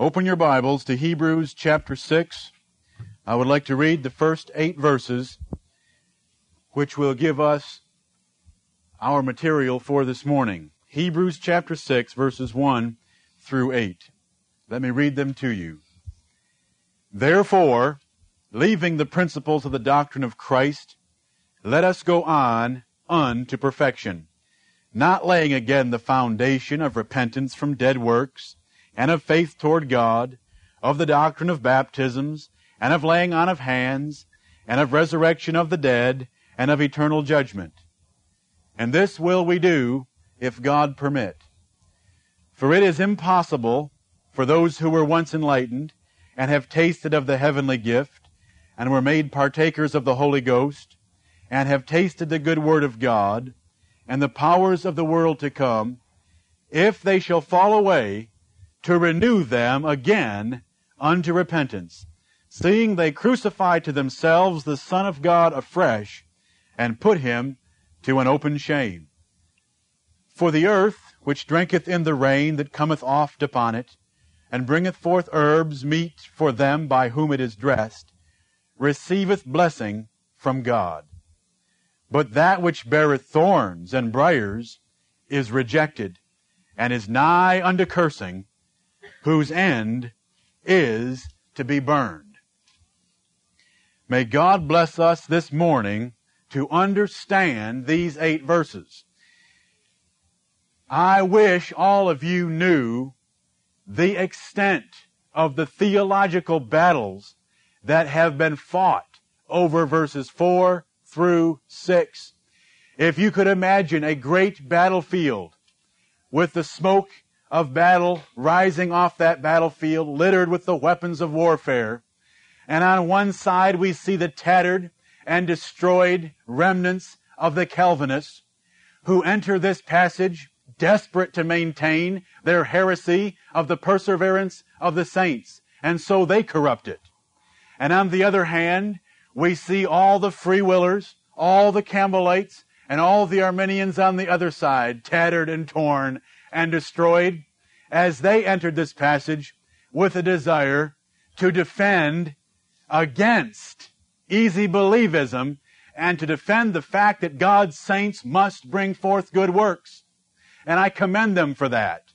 Open your Bibles to Hebrews chapter 6. I would like to read the first eight verses, which will give us our material for this morning. Hebrews chapter 6, verses 1 through 8. Let me read them to you. Therefore, leaving the principles of the doctrine of Christ, let us go on unto perfection, not laying again the foundation of repentance from dead works, and of faith toward God, of the doctrine of baptisms, and of laying on of hands, and of resurrection of the dead, and of eternal judgment. And this will we do if God permit. For it is impossible for those who were once enlightened, and have tasted of the heavenly gift, and were made partakers of the Holy Ghost, and have tasted the good word of God, and the powers of the world to come, if they shall fall away, to renew them again unto repentance, seeing they crucify to themselves the Son of God afresh, and put him to an open shame. For the earth, which drinketh in the rain that cometh oft upon it, and bringeth forth herbs meet for them by whom it is dressed, receiveth blessing from God. But that which beareth thorns and briers is rejected, and is nigh unto cursing, whose end is to be burned. May God bless us this morning to understand these eight verses. I wish all of you knew the extent of the theological battles that have been fought over verses 4 through 6. If you could imagine a great battlefield with the smoke of battle rising off that battlefield, littered with the weapons of warfare, and on one side we see the tattered and destroyed remnants of the Calvinists who enter this passage desperate to maintain their heresy of the perseverance of the saints, and so they corrupt it. And on the other hand, we see all the free willers, all the Campbellites, and all the Arminians on the other side, tattered and torn and destroyed, as they entered this passage with a desire to defend against easy believism and to defend the fact that God's saints must bring forth good works. And I commend them for that.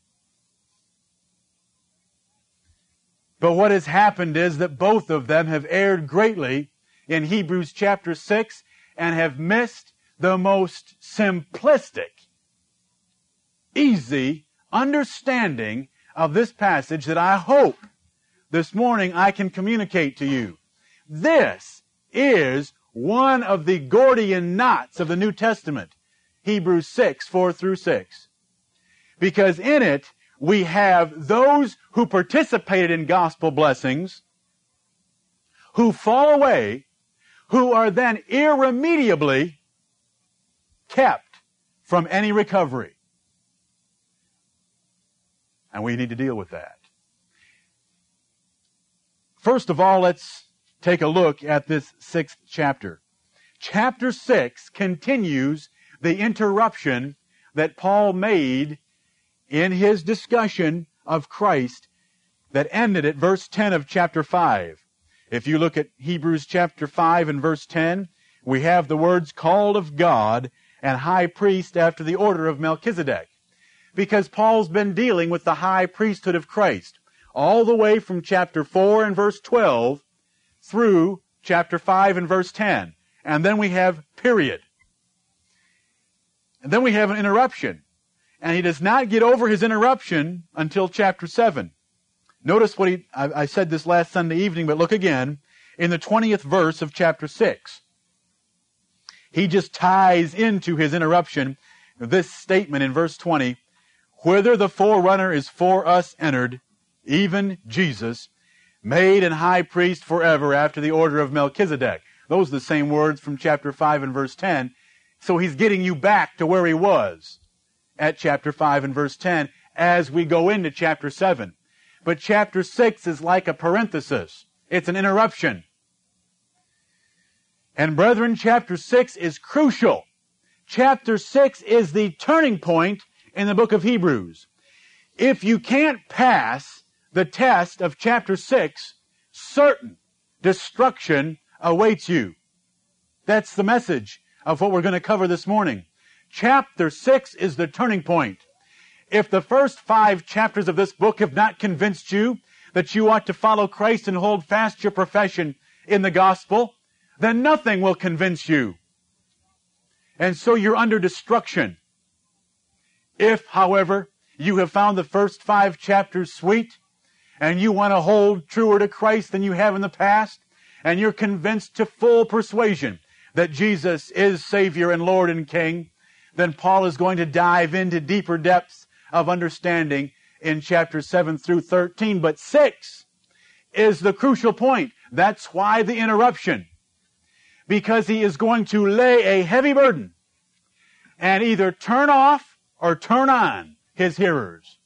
But what has happened is that both of them have erred greatly in Hebrews chapter 6 and have missed the most simplistic, easy understanding of this passage that I hope this morning I can communicate to you. This is one of the Gordian knots of the New Testament. Hebrews 6, 4 through 6. Because in it, we have those who participated in gospel blessings, who fall away, who are then irremediably kept from any recovery. And we need to deal with that. First of all, let's take a look at this sixth chapter. Chapter six continues the interruption that Paul made in his discussion of Christ that ended at verse 10 of chapter 5. If you look at Hebrews chapter 5 and verse 10, we have the words called of God and high priest after the order of Melchizedek. Because Paul's been dealing with the high priesthood of Christ all the way from chapter 4 and verse 12 through chapter 5 and verse 10. And then we have period. And then we have an interruption. And he does not get over his interruption until chapter 7. Notice what he, I, I said this last Sunday evening, but look again in the 20th verse of chapter 6. He just ties into his interruption this statement in verse 20, whither the forerunner is for us entered, even Jesus, made an high priest forever after the order of Melchizedek. Those are the same words from chapter 5 and verse 10. So he's getting you back to where he was at chapter 5 and verse 10 as we go into chapter 7. But chapter 6 is like a parenthesis. It's an interruption. And brethren, chapter 6 is crucial. Chapter 6 is the turning point in the book of Hebrews. If you can't pass the test of chapter 6, certain destruction awaits you. That's the message of what we're going to cover this morning. Chapter 6 is the turning point. If the first five chapters of this book have not convinced you that you ought to follow Christ and hold fast your profession in the gospel, then nothing will convince you. And so you're under destruction. If, however, you have found the first five chapters sweet, and you want to hold truer to Christ than you have in the past, and you're convinced to full persuasion that Jesus is Savior and Lord and King, then Paul is going to dive into deeper depths of understanding in chapters 7 through 13. But 6 is the crucial point. That's why the interruption. Because he is going to lay a heavy burden and either turn off or turn on his hearers.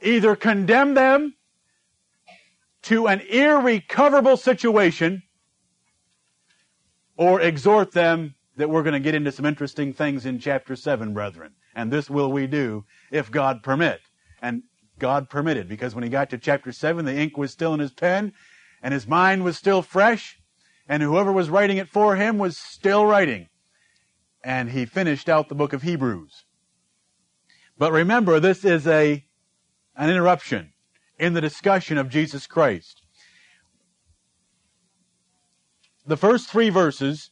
Either condemn them to an irrecoverable situation or exhort them that we're going to get into some interesting things in chapter 7, brethren. And this will we do if God permit. And God permitted, because when he got to chapter 7, the ink was still in his pen, and his mind was still fresh, and whoever was writing it for him was still writing. And he finished out the book of Hebrews. But remember, this is a, an interruption in the discussion of Jesus Christ. The first three verses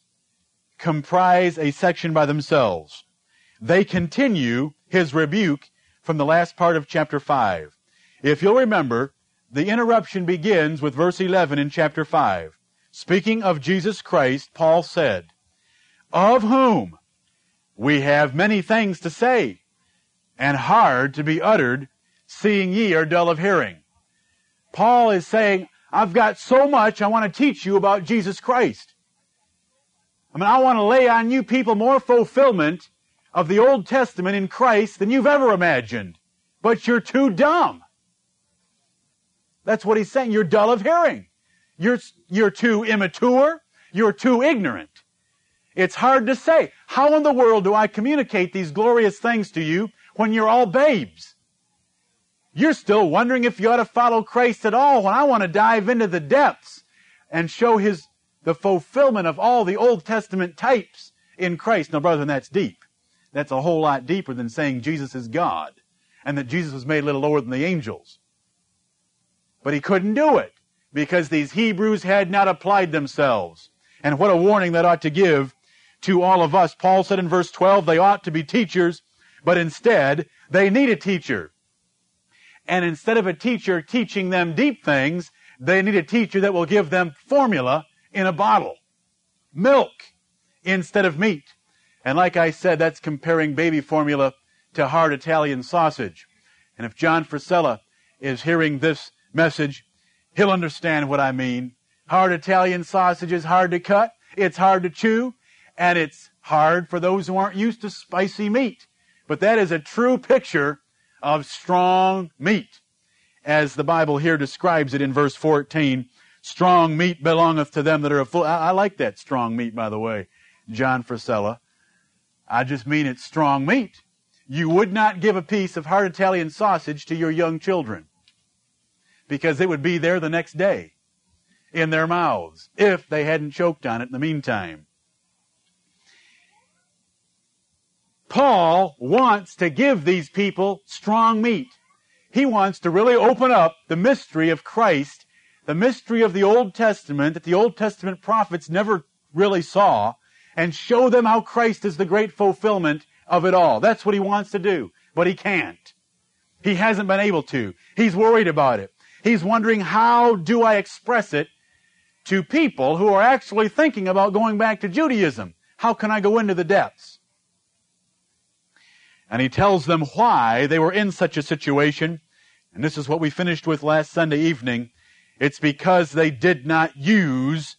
comprise a section by themselves. They continue his rebuke from the last part of chapter 5. If you'll remember, the interruption begins with verse 11 in chapter 5. Speaking of Jesus Christ, Paul said, Of whom we have many things to say, and hard to be uttered, seeing ye are dull of hearing. Paul is saying, I've got so much I want to teach you about Jesus Christ. I mean, I want to lay on you people more fulfillment of the Old Testament in Christ than you've ever imagined. But you're too dumb. That's what he's saying. You're dull of hearing. You're, you're too immature. You're too ignorant. It's hard to say. How in the world do I communicate these glorious things to you when you're all babes? You're still wondering if you ought to follow Christ at all when I want to dive into the depths and show his, the fulfillment of all the Old Testament types in Christ. Now, brethren, that's deep. That's a whole lot deeper than saying Jesus is God and that Jesus was made a little lower than the angels. But he couldn't do it because these Hebrews had not applied themselves. And what a warning that ought to give to all of us. Paul said in verse 12, they ought to be teachers, but instead they need a teacher. And instead of a teacher teaching them deep things, they need a teacher that will give them formula in a bottle. Milk instead of meat. And like I said, that's comparing baby formula to hard Italian sausage. And if John Frisella is hearing this message, he'll understand what I mean. Hard Italian sausage is hard to cut, it's hard to chew, and it's hard for those who aren't used to spicy meat. But that is a true picture of strong meat, as the Bible here describes it in verse 14. Strong meat belongeth to them that are full. I, I like that strong meat, by the way, John Frisella. I just mean it's strong meat. You would not give a piece of hard Italian sausage to your young children because it would be there the next day in their mouths if they hadn't choked on it in the meantime. Paul wants to give these people strong meat. He wants to really open up the mystery of Christ, the mystery of the Old Testament that the Old Testament prophets never really saw, and show them how Christ is the great fulfillment of it all. That's what he wants to do, but he can't. He hasn't been able to. He's worried about it. He's wondering how do I express it to people who are actually thinking about going back to Judaism? How can I go into the depths? And he tells them why they were in such a situation. And this is what we finished with last Sunday evening. It's because they did not use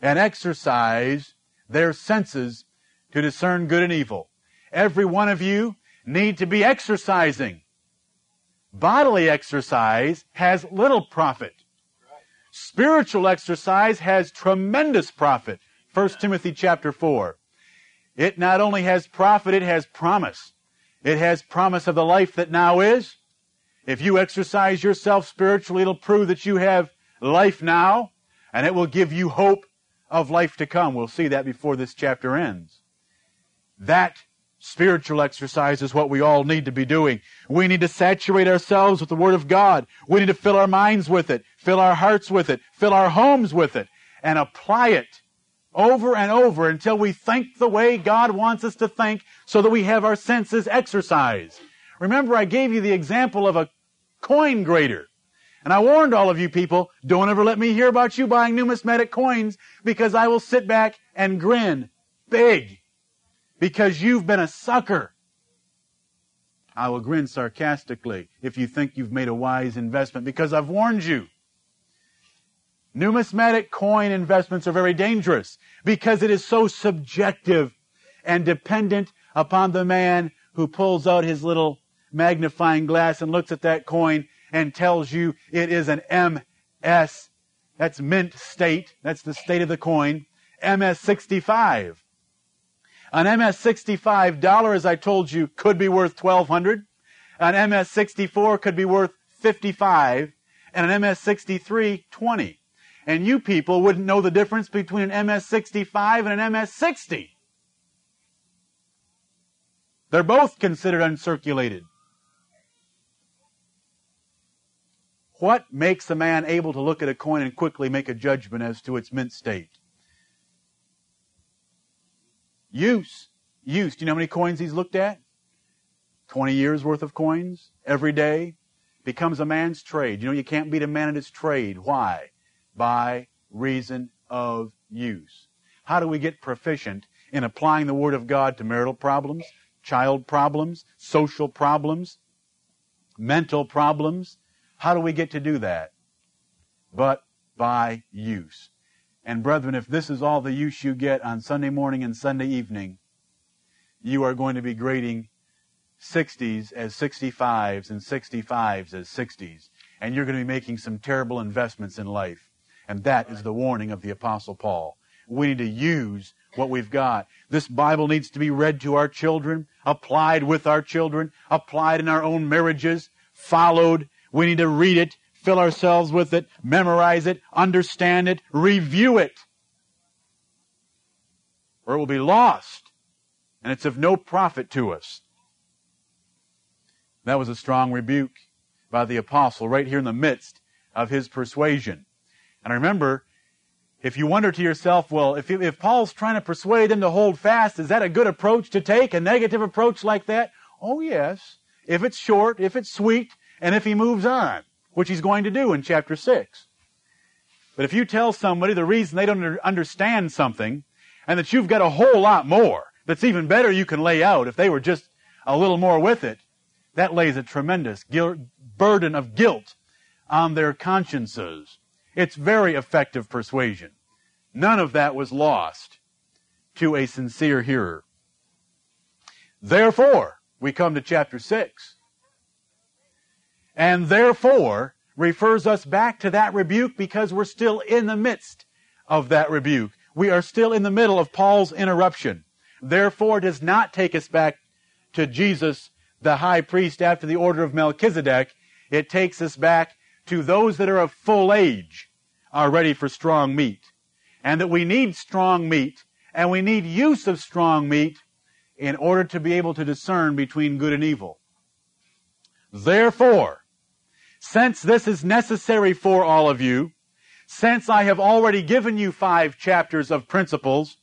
and exercise their senses to discern good and evil. Every one of you need to be exercising. Bodily exercise has little profit. Spiritual exercise has tremendous profit. 1 Timothy chapter 4. It not only has profit, it has promise. It has promise of the life that now is. If you exercise yourself spiritually, it'll prove that you have life now, and it will give you hope of life to come. We'll see that before this chapter ends. That spiritual exercise is what we all need to be doing. We need to saturate ourselves with the Word of God. We need to fill our minds with it, fill our hearts with it, fill our homes with it, and apply it over and over until we think the way God wants us to think so that we have our senses exercised. Remember, I gave you the example of a coin grader. And I warned all of you people, don't ever let me hear about you buying numismatic coins because I will sit back and grin big because you've been a sucker. I will grin sarcastically if you think you've made a wise investment because I've warned you. Numismatic coin investments are very dangerous because it is so subjective and dependent upon the man who pulls out his little magnifying glass and looks at that coin and tells you it is an MS. That's mint state. That's the state of the coin. MS65. An MS65 dollar, as I told you, could be worth 1200. An MS64 could be worth 55 and an MS63 20. And you people wouldn't know the difference between an MS65 and an MS60. They're both considered uncirculated. What makes a man able to look at a coin and quickly make a judgment as to its mint state? Use. Use. Do you know how many coins he's looked at? 20 years worth of coins every day. Becomes a man's trade. You know, you can't beat a man at his trade. Why? By reason of use. How do we get proficient in applying the Word of God to marital problems, child problems, social problems, mental problems, how do we get to do that? But by use. And brethren, if this is all the use you get on Sunday morning and Sunday evening, you are going to be grading 60s as 65s and 65s as 60s. And you're going to be making some terrible investments in life. And that is the warning of the Apostle Paul. We need to use what we've got. This Bible needs to be read to our children, applied with our children, applied in our own marriages, followed we need to read it, fill ourselves with it, memorize it, understand it, review it. Or it will be lost. And it's of no profit to us. That was a strong rebuke by the apostle right here in the midst of his persuasion. And remember, if you wonder to yourself, well, if, if Paul's trying to persuade them to hold fast, is that a good approach to take? A negative approach like that? Oh yes. If it's short, if it's sweet, and if he moves on, which he's going to do in chapter 6. But if you tell somebody the reason they don't understand something, and that you've got a whole lot more that's even better you can lay out if they were just a little more with it, that lays a tremendous burden of guilt on their consciences. It's very effective persuasion. None of that was lost to a sincere hearer. Therefore, we come to chapter 6 and therefore refers us back to that rebuke because we're still in the midst of that rebuke. We are still in the middle of Paul's interruption. Therefore, does not take us back to Jesus, the high priest after the order of Melchizedek. It takes us back to those that are of full age are ready for strong meat. And that we need strong meat and we need use of strong meat in order to be able to discern between good and evil. Therefore, since this is necessary for all of you, since I have already given you five chapters of principles,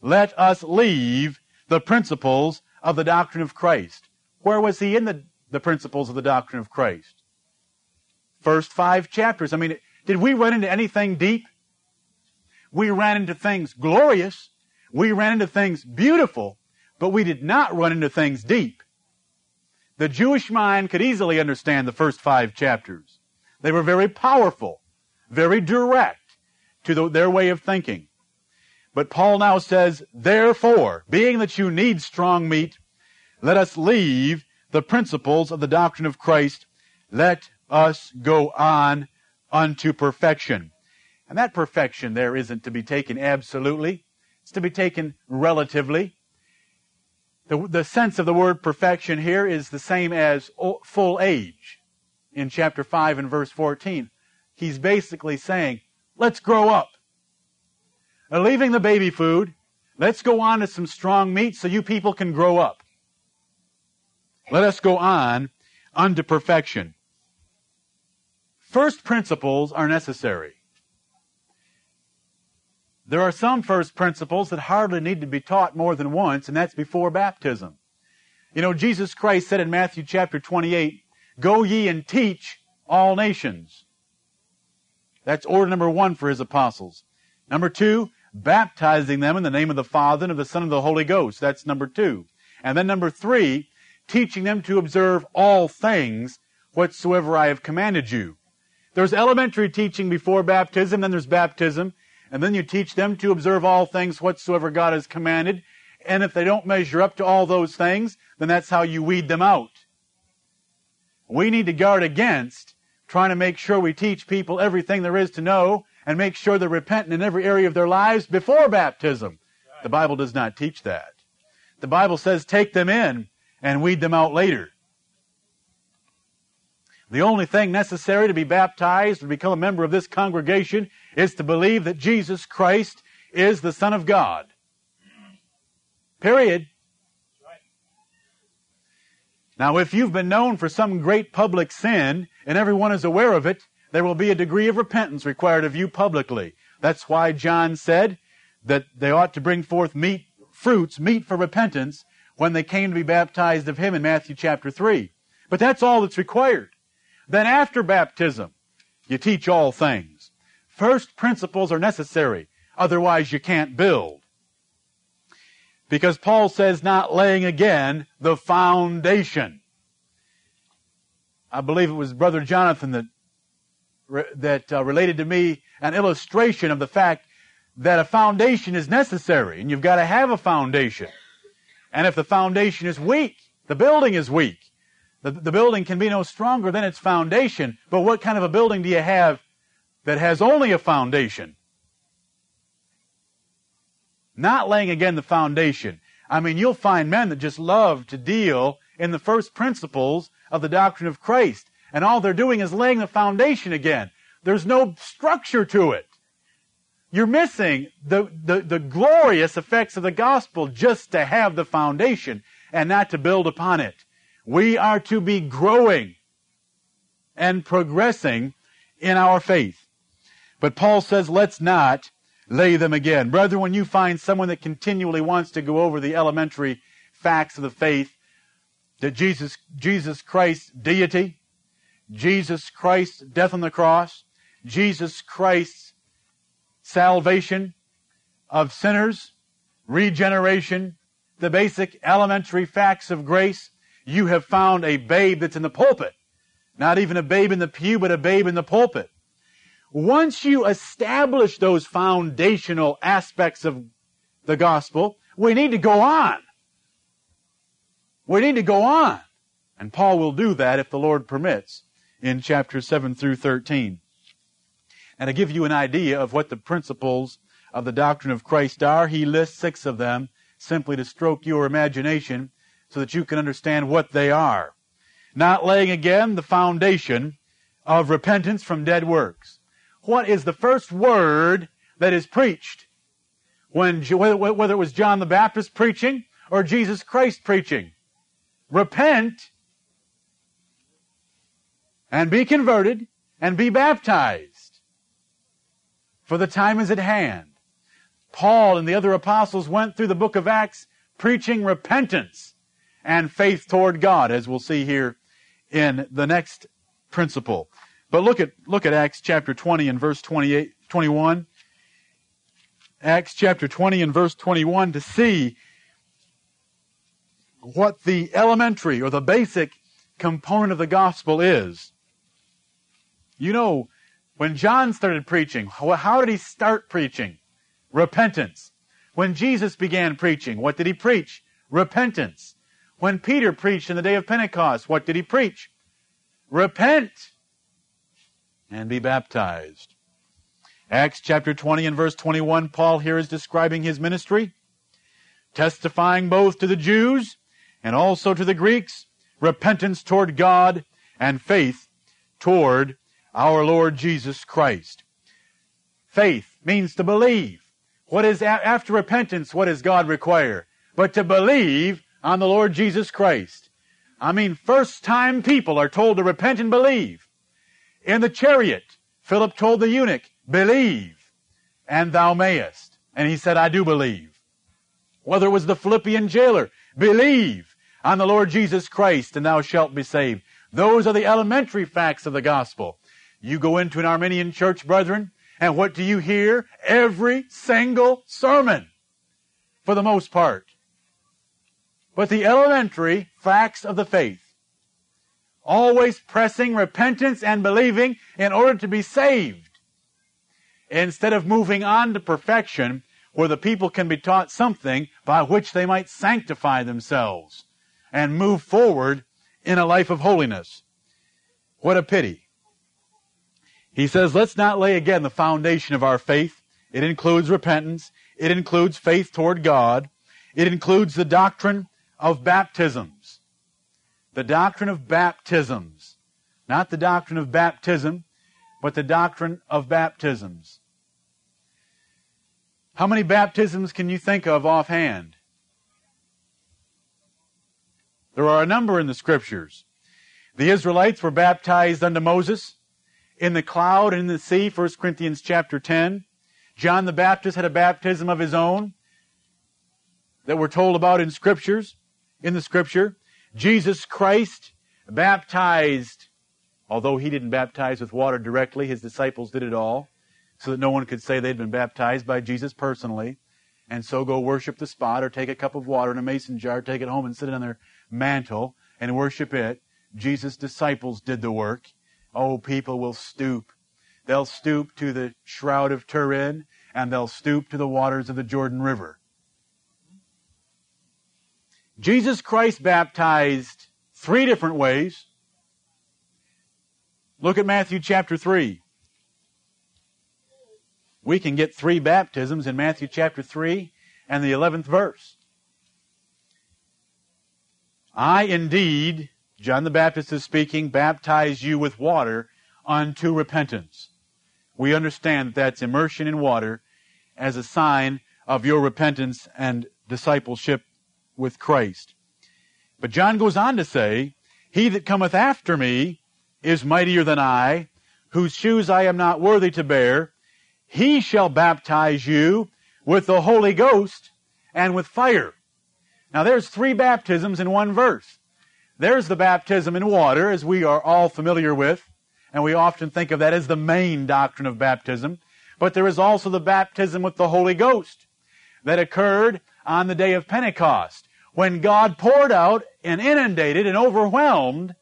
let us leave the principles of the doctrine of Christ. Where was he in the, the principles of the doctrine of Christ? First five chapters. I mean, did we run into anything deep? We ran into things glorious. We ran into things beautiful, but we did not run into things deep. The Jewish mind could easily understand the first five chapters. They were very powerful, very direct to the, their way of thinking. But Paul now says, therefore, being that you need strong meat, let us leave the principles of the doctrine of Christ. Let us go on unto perfection. And that perfection there isn't to be taken absolutely. It's to be taken relatively. The, the sense of the word perfection here is the same as full age. in chapter 5 and verse 14. He's basically saying, let's grow up. Uh, leaving the baby food, let's go on to some strong meat so you people can grow up. Let us go on unto perfection. First principles are necessary. There are some first principles that hardly need to be taught more than once, and that's before baptism. You know, Jesus Christ said in Matthew chapter 28, Go ye and teach all nations. That's order number one for his apostles. Number two, baptizing them in the name of the Father and of the Son and of the Holy Ghost. That's number two. And then number three, teaching them to observe all things whatsoever I have commanded you. There's elementary teaching before baptism, then there's baptism, and then you teach them to observe all things whatsoever God has commanded. And if they don't measure up to all those things, then that's how you weed them out. We need to guard against trying to make sure we teach people everything there is to know and make sure they're repentant in every area of their lives before baptism. The Bible does not teach that. The Bible says take them in and weed them out later. The only thing necessary to be baptized or become a member of this congregation is to believe that Jesus Christ is the Son of God. Period. Now, if you've been known for some great public sin and everyone is aware of it, there will be a degree of repentance required of you publicly. That's why John said that they ought to bring forth meat, fruits, meat for repentance when they came to be baptized of him in Matthew chapter 3. But that's all that's required. Then after baptism, you teach all things. First principles are necessary. Otherwise you can't build. Because Paul says not laying again the foundation. I believe it was Brother Jonathan that, that uh, related to me an illustration of the fact that a foundation is necessary and you've got to have a foundation. And if the foundation is weak, the building is weak. The, the building can be no stronger than its foundation. But what kind of a building do you have that has only a foundation? Not laying again the foundation. I mean, you'll find men that just love to deal in the first principles of the doctrine of Christ. And all they're doing is laying the foundation again. There's no structure to it. You're missing the, the, the glorious effects of the gospel just to have the foundation and not to build upon it. We are to be growing and progressing in our faith. But Paul says, let's not lay them again. Brother, when you find someone that continually wants to go over the elementary facts of the faith, that Jesus, Jesus Christ's deity, Jesus Christ's death on the cross, Jesus Christ's salvation of sinners, regeneration, the basic elementary facts of grace, you have found a babe that's in the pulpit. Not even a babe in the pew, but a babe in the pulpit. Once you establish those foundational aspects of the gospel, we need to go on. We need to go on. And Paul will do that if the Lord permits in chapters 7 through 13. And to give you an idea of what the principles of the doctrine of Christ are, he lists six of them simply to stroke your imagination so that you can understand what they are. Not laying again the foundation of repentance from dead works. What is the first word that is preached? When, whether it was John the Baptist preaching or Jesus Christ preaching. Repent and be converted and be baptized for the time is at hand. Paul and the other apostles went through the book of Acts preaching repentance and faith toward God, as we'll see here in the next principle. But look at, look at Acts chapter 20 and verse 28, 21. Acts chapter 20 and verse 21 to see what the elementary or the basic component of the gospel is. You know, when John started preaching, how did he start preaching? Repentance. When Jesus began preaching, what did he preach? Repentance. When Peter preached in the day of Pentecost, what did he preach? Repent and be baptized. Acts chapter 20 and verse 21, Paul here is describing his ministry, testifying both to the Jews and also to the Greeks, repentance toward God and faith toward our Lord Jesus Christ. Faith means to believe. What is after repentance? What does God require? But to believe on the Lord Jesus Christ. I mean, first time people are told to repent and believe. In the chariot, Philip told the eunuch, believe and thou mayest. And he said, I do believe. Whether it was the Philippian jailer, believe on the Lord Jesus Christ and thou shalt be saved. Those are the elementary facts of the gospel. You go into an Arminian church, brethren, and what do you hear? Every single sermon, for the most part. But the elementary facts of the faith. Always pressing repentance and believing in order to be saved. Instead of moving on to perfection, where the people can be taught something by which they might sanctify themselves and move forward in a life of holiness. What a pity. He says, let's not lay again the foundation of our faith. It includes repentance. It includes faith toward God. It includes the doctrine of baptisms. The doctrine of baptisms. Not the doctrine of baptism, but the doctrine of baptisms. How many baptisms can you think of offhand? There are a number in the scriptures. The Israelites were baptized unto Moses in the cloud and in the sea, 1 Corinthians chapter 10. John the Baptist had a baptism of his own that we're told about in scriptures, in the scripture. Jesus Christ baptized, although he didn't baptize with water directly, his disciples did it all, so that no one could say they'd been baptized by Jesus personally, and so go worship the spot or take a cup of water in a mason jar, take it home and sit it on their mantle and worship it. Jesus' disciples did the work. Oh, people will stoop. They'll stoop to the shroud of Turin and they'll stoop to the waters of the Jordan River. Jesus Christ baptized three different ways. Look at Matthew chapter 3. We can get three baptisms in Matthew chapter 3 and the 11th verse. I indeed John the Baptist is speaking, baptize you with water unto repentance. We understand that that's immersion in water as a sign of your repentance and discipleship with Christ. But John goes on to say, He that cometh after me is mightier than I, whose shoes I am not worthy to bear. He shall baptize you with the Holy Ghost and with fire. Now there's three baptisms in one verse. There's the baptism in water, as we are all familiar with, and we often think of that as the main doctrine of baptism. But there is also the baptism with the Holy Ghost that occurred on the day of Pentecost, when God poured out and inundated and overwhelmed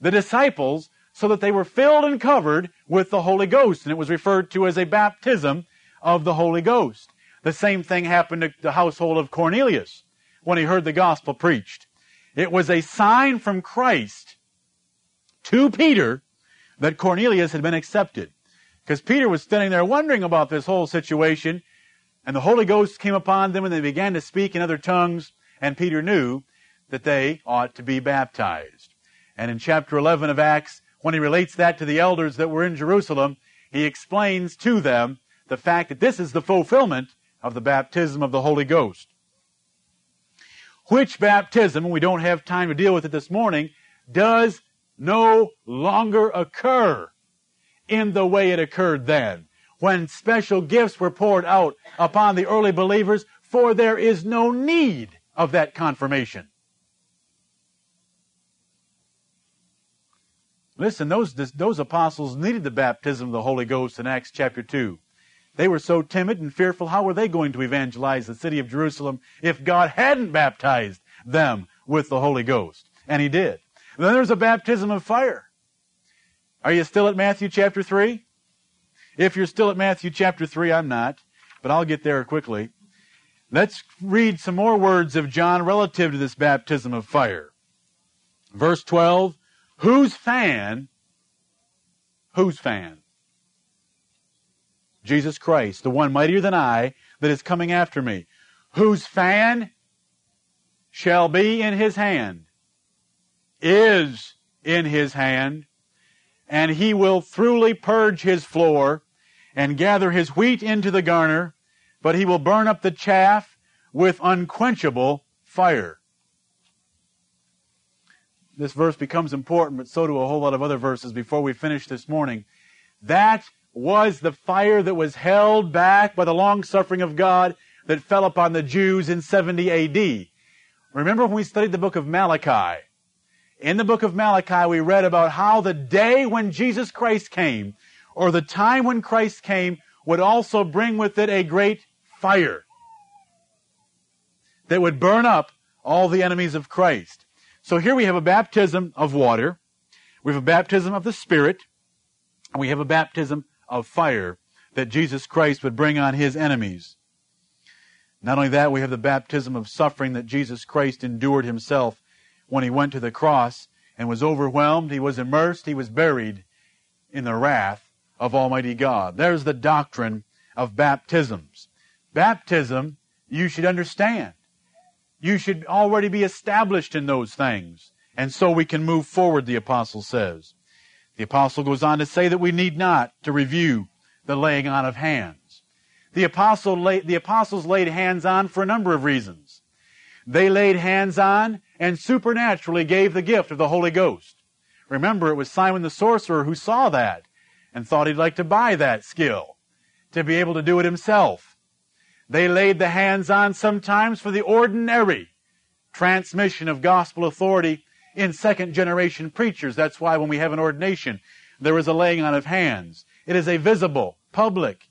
the disciples so that they were filled and covered with the Holy Ghost. And it was referred to as a baptism of the Holy Ghost. The same thing happened to the household of Cornelius when he heard the gospel preached. It was a sign from Christ to Peter that Cornelius had been accepted. Because Peter was standing there wondering about this whole situation, and the Holy Ghost came upon them and they began to speak in other tongues, and Peter knew that they ought to be baptized. And in chapter 11 of Acts, when he relates that to the elders that were in Jerusalem, he explains to them the fact that this is the fulfillment of the baptism of the Holy Ghost which baptism, we don't have time to deal with it this morning, does no longer occur in the way it occurred then, when special gifts were poured out upon the early believers, for there is no need of that confirmation. Listen, those, those apostles needed the baptism of the Holy Ghost in Acts chapter 2. They were so timid and fearful. How were they going to evangelize the city of Jerusalem if God hadn't baptized them with the Holy Ghost? And He did. then there's a baptism of fire. Are you still at Matthew chapter 3? If you're still at Matthew chapter 3, I'm not, but I'll get there quickly. Let's read some more words of John relative to this baptism of fire. Verse 12, whose fan, whose fan? Jesus Christ, the one mightier than I that is coming after me, whose fan shall be in his hand, is in his hand, and he will thoroughly purge his floor and gather his wheat into the garner, but he will burn up the chaff with unquenchable fire. This verse becomes important, but so do a whole lot of other verses before we finish this morning. That was the fire that was held back by the long suffering of God that fell upon the Jews in 70 AD. Remember when we studied the book of Malachi? In the book of Malachi, we read about how the day when Jesus Christ came, or the time when Christ came, would also bring with it a great fire that would burn up all the enemies of Christ. So here we have a baptism of water, we have a baptism of the Spirit, and we have a baptism of fire that Jesus Christ would bring on his enemies. Not only that, we have the baptism of suffering that Jesus Christ endured himself when he went to the cross and was overwhelmed, he was immersed, he was buried in the wrath of Almighty God. There's the doctrine of baptisms. Baptism, you should understand. You should already be established in those things. And so we can move forward, the apostle says. The apostle goes on to say that we need not to review the laying on of hands. The, apostle lay, the apostles laid hands on for a number of reasons. They laid hands on and supernaturally gave the gift of the Holy Ghost. Remember, it was Simon the sorcerer who saw that and thought he'd like to buy that skill to be able to do it himself. They laid the hands on sometimes for the ordinary transmission of gospel authority in second generation preachers. That's why when we have an ordination, there is a laying on of hands. It is a visible, public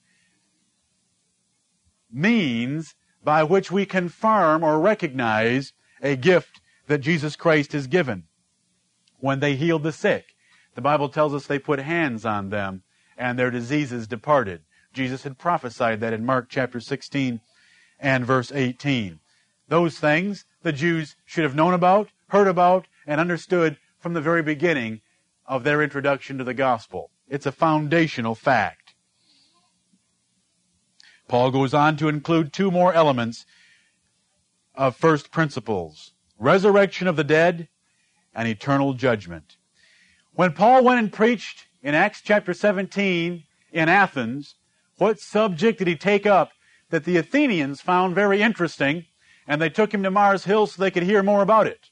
means by which we confirm or recognize a gift that Jesus Christ has given. When they healed the sick, the Bible tells us they put hands on them and their diseases departed. Jesus had prophesied that in Mark chapter 16 and verse 18. Those things the Jews should have known about, heard about, and understood from the very beginning of their introduction to the gospel. It's a foundational fact. Paul goes on to include two more elements of first principles resurrection of the dead and eternal judgment. When Paul went and preached in Acts chapter 17 in Athens, what subject did he take up that the Athenians found very interesting and they took him to Mars Hill so they could hear more about it?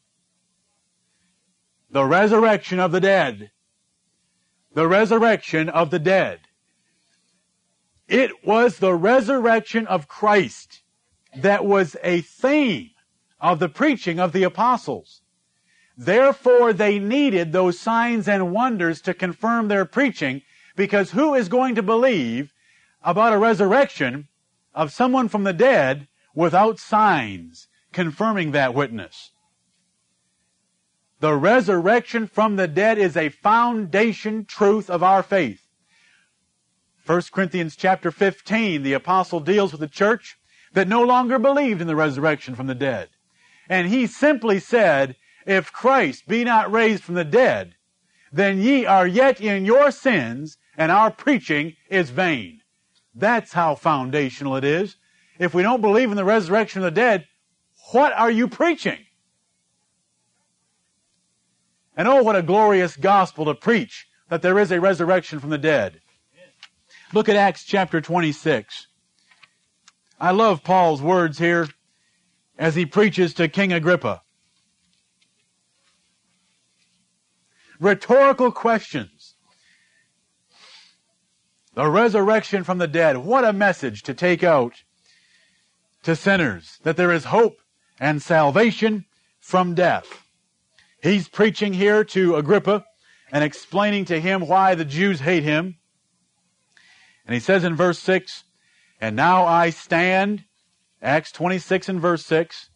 The resurrection of the dead. The resurrection of the dead. It was the resurrection of Christ that was a theme of the preaching of the apostles. Therefore, they needed those signs and wonders to confirm their preaching because who is going to believe about a resurrection of someone from the dead without signs confirming that witness? The resurrection from the dead is a foundation truth of our faith. 1 Corinthians chapter 15, the apostle deals with the church that no longer believed in the resurrection from the dead. And he simply said, if Christ be not raised from the dead, then ye are yet in your sins, and our preaching is vain. That's how foundational it is. If we don't believe in the resurrection of the dead, what are you preaching? And oh, what a glorious gospel to preach that there is a resurrection from the dead. Look at Acts chapter 26. I love Paul's words here as he preaches to King Agrippa. Rhetorical questions. The resurrection from the dead. What a message to take out to sinners that there is hope and salvation from death. He's preaching here to Agrippa and explaining to him why the Jews hate him. And he says in verse 6, And now I stand, Acts 26 and verse 6,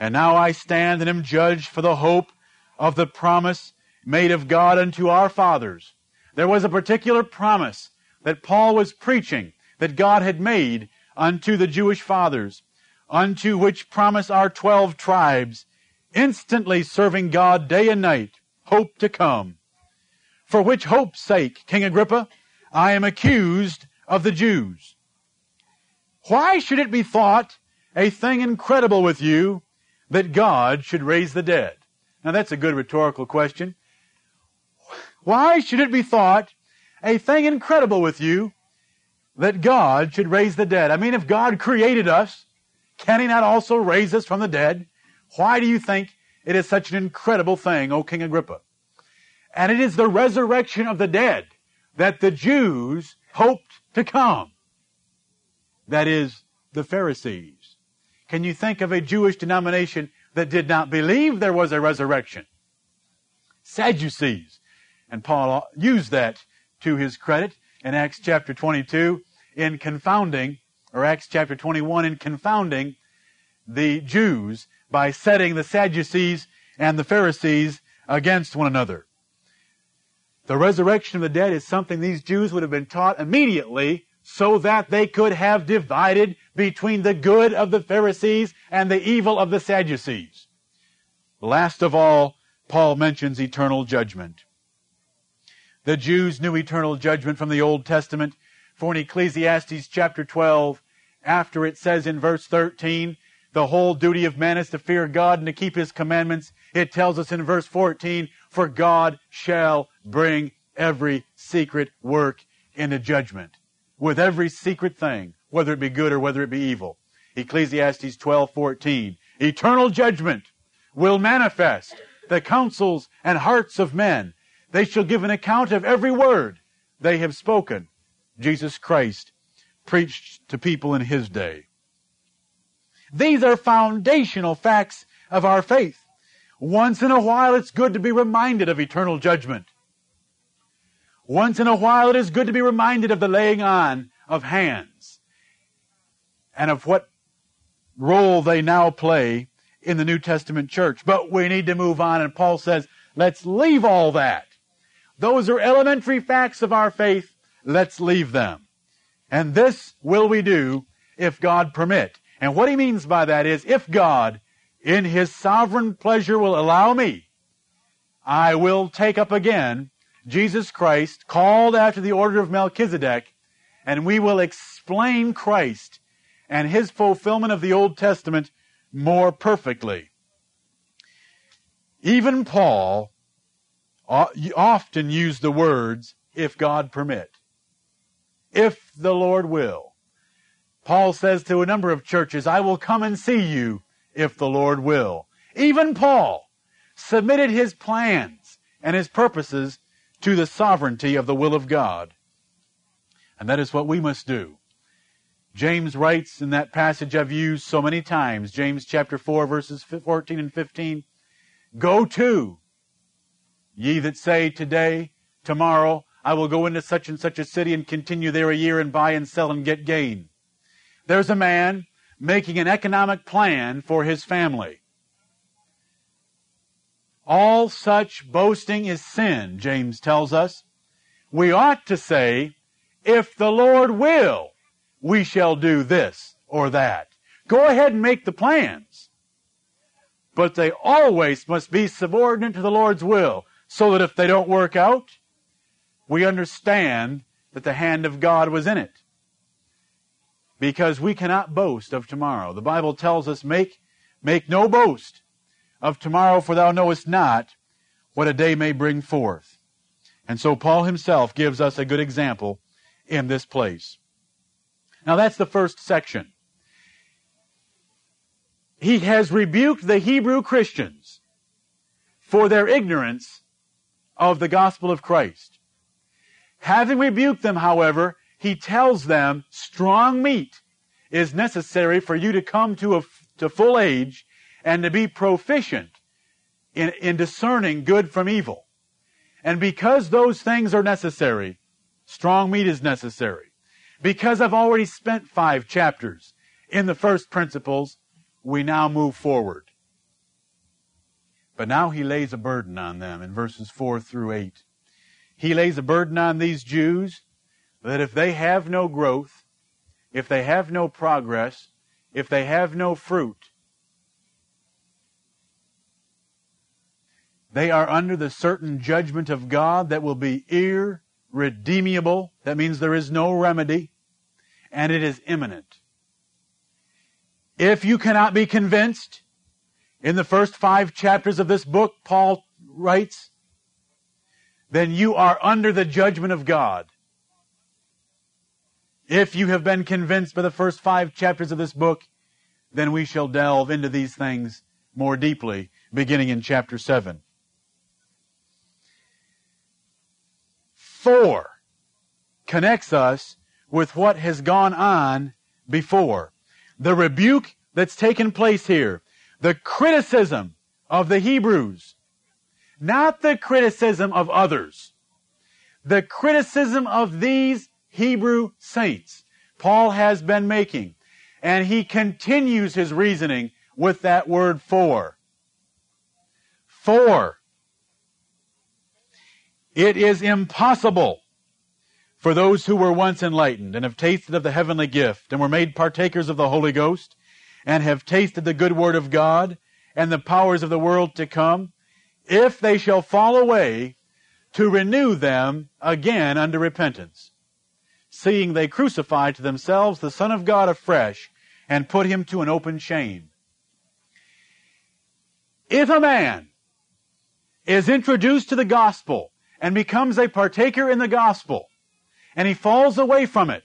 And now I stand and am judged for the hope of the promise made of God unto our fathers. There was a particular promise that Paul was preaching that God had made unto the Jewish fathers, unto which promise our twelve tribes instantly serving God day and night, hope to come. For which hope's sake, King Agrippa, I am accused of the Jews. Why should it be thought a thing incredible with you that God should raise the dead? Now that's a good rhetorical question. Why should it be thought a thing incredible with you that God should raise the dead? I mean, if God created us, can He not also raise us from the dead? Why do you think it is such an incredible thing, O King Agrippa? And it is the resurrection of the dead that the Jews hoped to come. That is, the Pharisees. Can you think of a Jewish denomination that did not believe there was a resurrection? Sadducees. And Paul used that to his credit in Acts chapter 22 in confounding, or Acts chapter 21 in confounding the Jews by setting the Sadducees and the Pharisees against one another. The resurrection of the dead is something these Jews would have been taught immediately so that they could have divided between the good of the Pharisees and the evil of the Sadducees. Last of all, Paul mentions eternal judgment. The Jews knew eternal judgment from the Old Testament, for in Ecclesiastes chapter 12, after it says in verse 13, the whole duty of man is to fear God and to keep his commandments, it tells us in verse 14, for God shall bring every secret work into judgment. With every secret thing, whether it be good or whether it be evil. Ecclesiastes 12:14. Eternal judgment will manifest the counsels and hearts of men. They shall give an account of every word they have spoken. Jesus Christ preached to people in his day. These are foundational facts of our faith. Once in a while, it's good to be reminded of eternal judgment. Once in a while, it is good to be reminded of the laying on of hands and of what role they now play in the New Testament church. But we need to move on, and Paul says, let's leave all that. Those are elementary facts of our faith. Let's leave them. And this will we do if God permit. And what he means by that is, if God in his sovereign pleasure will allow me, I will take up again Jesus Christ, called after the order of Melchizedek, and we will explain Christ and his fulfillment of the Old Testament more perfectly. Even Paul often use the words, if God permit, if the Lord will. Paul says to a number of churches, I will come and see you if the Lord will. Even Paul submitted his plans and his purposes to the sovereignty of the will of God. And that is what we must do. James writes in that passage I've used so many times, James chapter 4 verses 14 and 15, Go to, ye that say today, tomorrow, I will go into such and such a city and continue there a year and buy and sell and get gain. There's a man making an economic plan for his family. All such boasting is sin, James tells us. We ought to say, if the Lord will, we shall do this or that. Go ahead and make the plans. But they always must be subordinate to the Lord's will, so that if they don't work out, we understand that the hand of God was in it because we cannot boast of tomorrow. The Bible tells us, make, make no boast of tomorrow, for thou knowest not what a day may bring forth. And so Paul himself gives us a good example in this place. Now that's the first section. He has rebuked the Hebrew Christians for their ignorance of the gospel of Christ. Having rebuked them, however, he tells them strong meat is necessary for you to come to, a, to full age and to be proficient in, in discerning good from evil. And because those things are necessary, strong meat is necessary. Because I've already spent five chapters in the first principles, we now move forward. But now he lays a burden on them in verses 4 through 8. He lays a burden on these Jews that if they have no growth, if they have no progress, if they have no fruit, they are under the certain judgment of God that will be irredeemable. That means there is no remedy, and it is imminent. If you cannot be convinced, in the first five chapters of this book, Paul writes, then you are under the judgment of God. If you have been convinced by the first five chapters of this book, then we shall delve into these things more deeply, beginning in chapter 7. Four connects us with what has gone on before. The rebuke that's taken place here, the criticism of the Hebrews, not the criticism of others, the criticism of these Hebrew saints Paul has been making. And he continues his reasoning with that word for. For. It is impossible for those who were once enlightened and have tasted of the heavenly gift and were made partakers of the Holy Ghost and have tasted the good word of God and the powers of the world to come, if they shall fall away, to renew them again unto repentance seeing they crucify to themselves the Son of God afresh and put him to an open shame. If a man is introduced to the gospel and becomes a partaker in the gospel, and he falls away from it,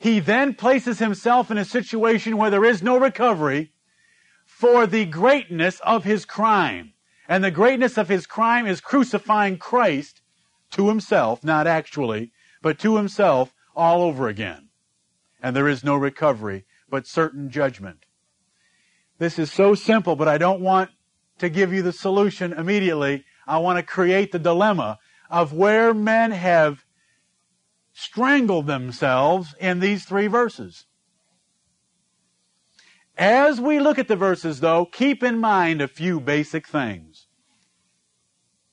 he then places himself in a situation where there is no recovery for the greatness of his crime. And the greatness of his crime is crucifying Christ to himself, not actually, but to himself all over again. And there is no recovery, but certain judgment. This is so simple, but I don't want to give you the solution immediately. I want to create the dilemma of where men have strangled themselves in these three verses. As we look at the verses, though, keep in mind a few basic things.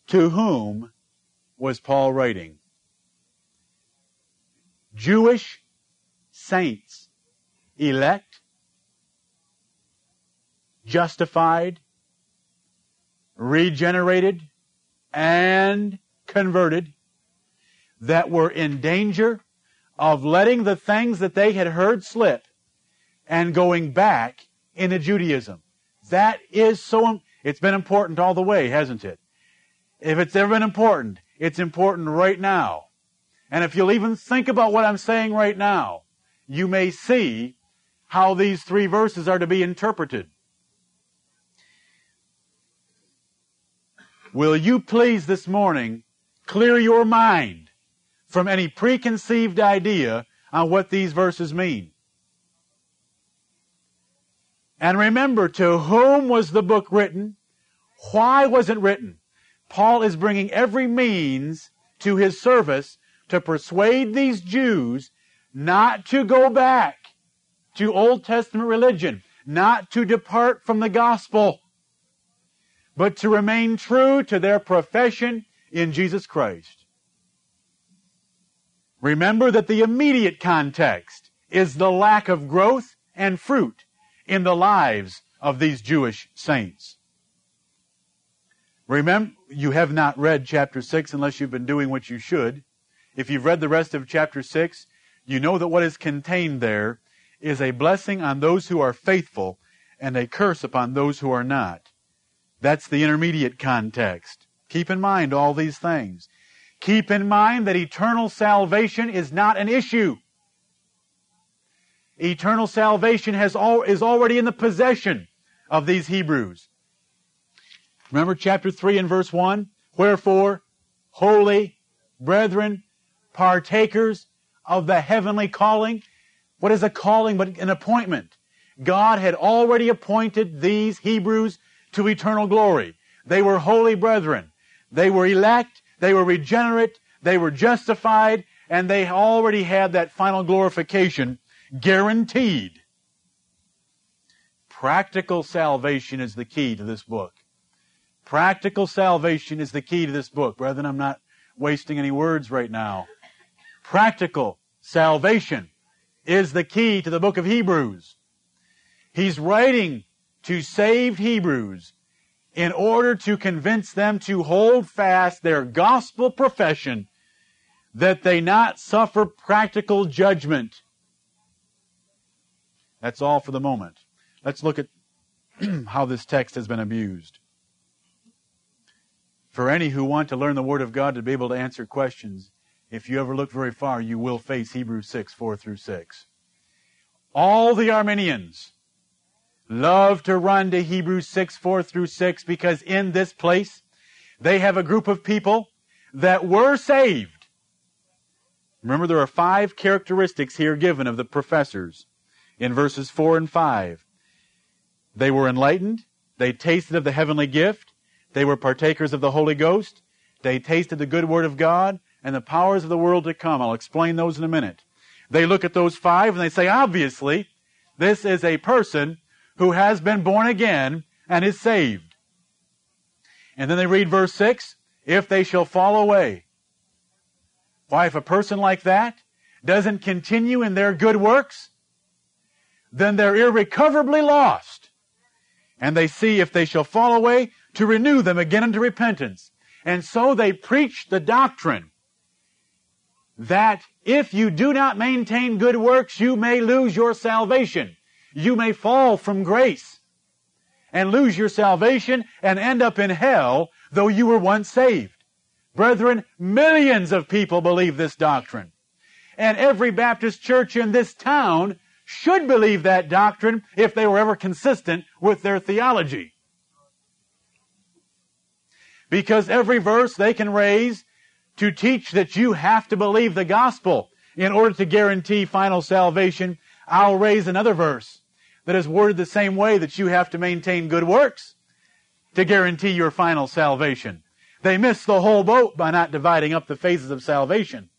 To whom was Paul writing? Jewish saints, elect, justified, regenerated, and converted, that were in danger of letting the things that they had heard slip and going back into Judaism. That is so, it's been important all the way, hasn't it? If it's ever been important, it's important right now. And if you'll even think about what I'm saying right now, you may see how these three verses are to be interpreted. Will you please this morning clear your mind from any preconceived idea on what these verses mean? And remember, to whom was the book written? Why was it written? Paul is bringing every means to his service to persuade these Jews not to go back to Old Testament religion, not to depart from the gospel, but to remain true to their profession in Jesus Christ. Remember that the immediate context is the lack of growth and fruit in the lives of these Jewish saints. Remember, you have not read chapter 6 unless you've been doing what you should. If you've read the rest of chapter 6, you know that what is contained there is a blessing on those who are faithful and a curse upon those who are not. That's the intermediate context. Keep in mind all these things. Keep in mind that eternal salvation is not an issue. Eternal salvation has all, is already in the possession of these Hebrews. Remember chapter 3 and verse 1? Wherefore, holy brethren, partakers of the heavenly calling. What is a calling but an appointment? God had already appointed these Hebrews to eternal glory. They were holy brethren. They were elect. They were regenerate. They were justified. And they already had that final glorification guaranteed. Practical salvation is the key to this book. Practical salvation is the key to this book. Brethren, I'm not wasting any words right now practical salvation is the key to the book of Hebrews. He's writing to saved Hebrews in order to convince them to hold fast their gospel profession that they not suffer practical judgment. That's all for the moment. Let's look at how this text has been abused. For any who want to learn the Word of God to be able to answer questions, if you ever look very far, you will face Hebrews 6, 4 through 6. All the Arminians love to run to Hebrews 6, 4 through 6 because in this place they have a group of people that were saved. Remember, there are five characteristics here given of the professors in verses 4 and 5. They were enlightened. They tasted of the heavenly gift. They were partakers of the Holy Ghost. They tasted the good word of God and the powers of the world to come. I'll explain those in a minute. They look at those five and they say, obviously, this is a person who has been born again and is saved. And then they read verse 6, if they shall fall away. Why, if a person like that doesn't continue in their good works, then they're irrecoverably lost. And they see if they shall fall away to renew them again unto repentance. And so they preach the doctrine that if you do not maintain good works, you may lose your salvation. You may fall from grace and lose your salvation and end up in hell, though you were once saved. Brethren, millions of people believe this doctrine. And every Baptist church in this town should believe that doctrine if they were ever consistent with their theology. Because every verse they can raise to teach that you have to believe the gospel in order to guarantee final salvation, I'll raise another verse that is worded the same way that you have to maintain good works to guarantee your final salvation. They miss the whole boat by not dividing up the phases of salvation.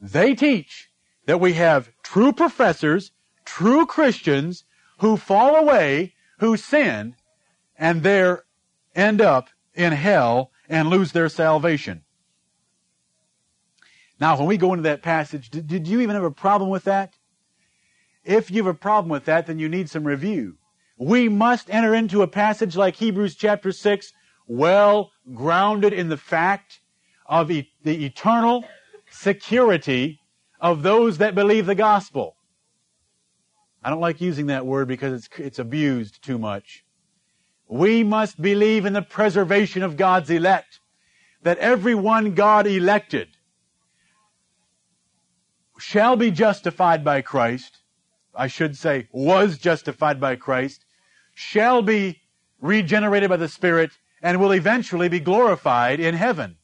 They teach that we have true professors, true Christians who fall away, who sin, and they end up in hell and lose their salvation. Now, when we go into that passage, did, did you even have a problem with that? If you have a problem with that, then you need some review. We must enter into a passage like Hebrews chapter 6, well grounded in the fact of e- the eternal security of those that believe the gospel. I don't like using that word because it's, it's abused too much. We must believe in the preservation of God's elect. That everyone God elected shall be justified by Christ. I should say, was justified by Christ, shall be regenerated by the Spirit, and will eventually be glorified in heaven.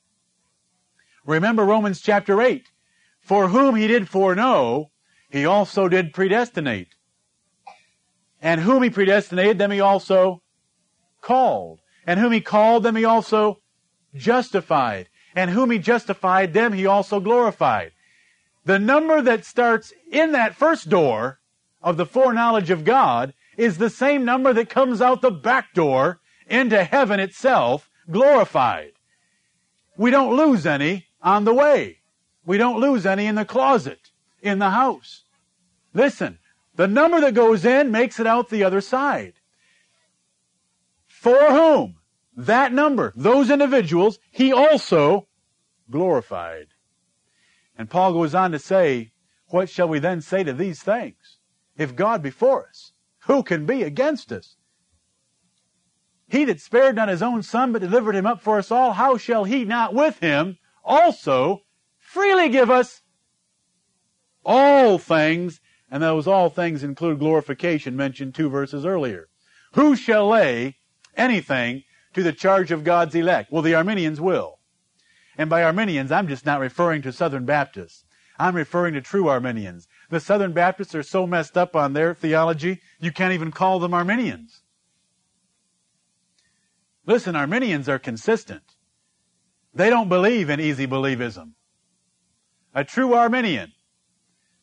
Remember Romans chapter 8. For whom he did foreknow, he also did predestinate. And whom he predestinated, them he also called. And whom he called, them he also justified. And whom he justified, them he also glorified. The number that starts in that first door of the foreknowledge of God is the same number that comes out the back door into heaven itself, glorified. We don't lose any on the way. We don't lose any in the closet, in the house. Listen, the number that goes in makes it out the other side. For whom? That number, those individuals, he also glorified. And Paul goes on to say, What shall we then say to these things? If God be for us, who can be against us? He that spared not his own son, but delivered him up for us all, how shall he not with him also freely give us all things? And those all things include glorification mentioned two verses earlier. Who shall lay anything to the charge of God's elect? Well, the Arminians will. And by Arminians, I'm just not referring to Southern Baptists. I'm referring to true Arminians. The Southern Baptists are so messed up on their theology, you can't even call them Arminians. Listen, Arminians are consistent. They don't believe in easy believism. A true Arminian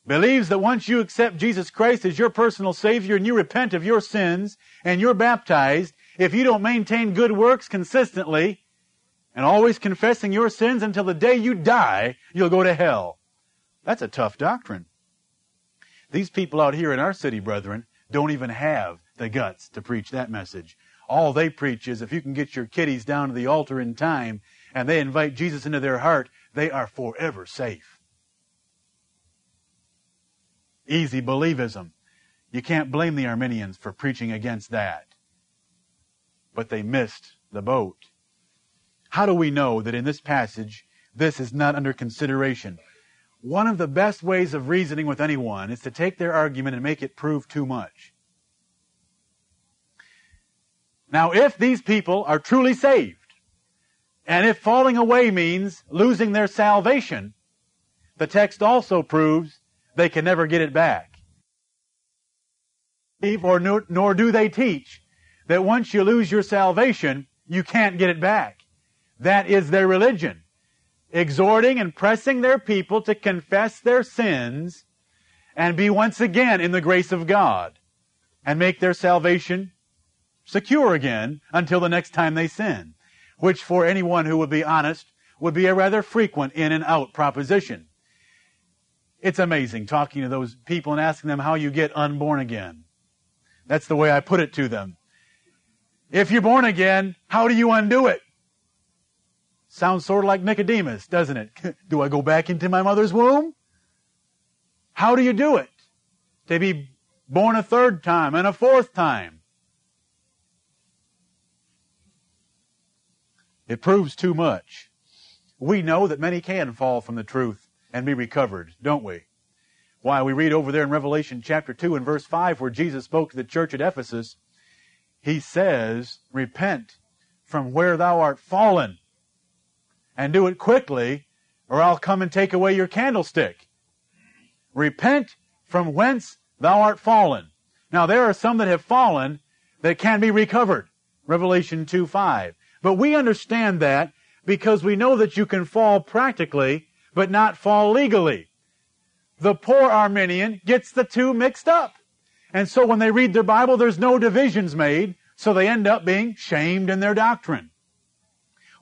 believes that once you accept Jesus Christ as your personal Savior and you repent of your sins and you're baptized, if you don't maintain good works consistently and always confessing your sins until the day you die, you'll go to hell. That's a tough doctrine. These people out here in our city, brethren, don't even have the guts to preach that message. All they preach is if you can get your kiddies down to the altar in time and they invite Jesus into their heart, they are forever safe. Easy believism. You can't blame the Arminians for preaching against that but they missed the boat. How do we know that in this passage this is not under consideration? One of the best ways of reasoning with anyone is to take their argument and make it prove too much. Now, if these people are truly saved, and if falling away means losing their salvation, the text also proves they can never get it back. Or nor, nor do they teach that once you lose your salvation, you can't get it back. That is their religion. Exhorting and pressing their people to confess their sins and be once again in the grace of God and make their salvation secure again until the next time they sin, which for anyone who would be honest would be a rather frequent in and out proposition. It's amazing talking to those people and asking them how you get unborn again. That's the way I put it to them. If you're born again, how do you undo it? Sounds sort of like Nicodemus, doesn't it? do I go back into my mother's womb? How do you do it? To be born a third time and a fourth time. It proves too much. We know that many can fall from the truth and be recovered, don't we? Why, we read over there in Revelation chapter 2 and verse 5 where Jesus spoke to the church at Ephesus, he says, Repent from where thou art fallen, and do it quickly, or I'll come and take away your candlestick. Repent from whence thou art fallen. Now there are some that have fallen that can be recovered. Revelation 2 5. But we understand that because we know that you can fall practically, but not fall legally. The poor Arminian gets the two mixed up. And so when they read their Bible, there's no divisions made, so they end up being shamed in their doctrine.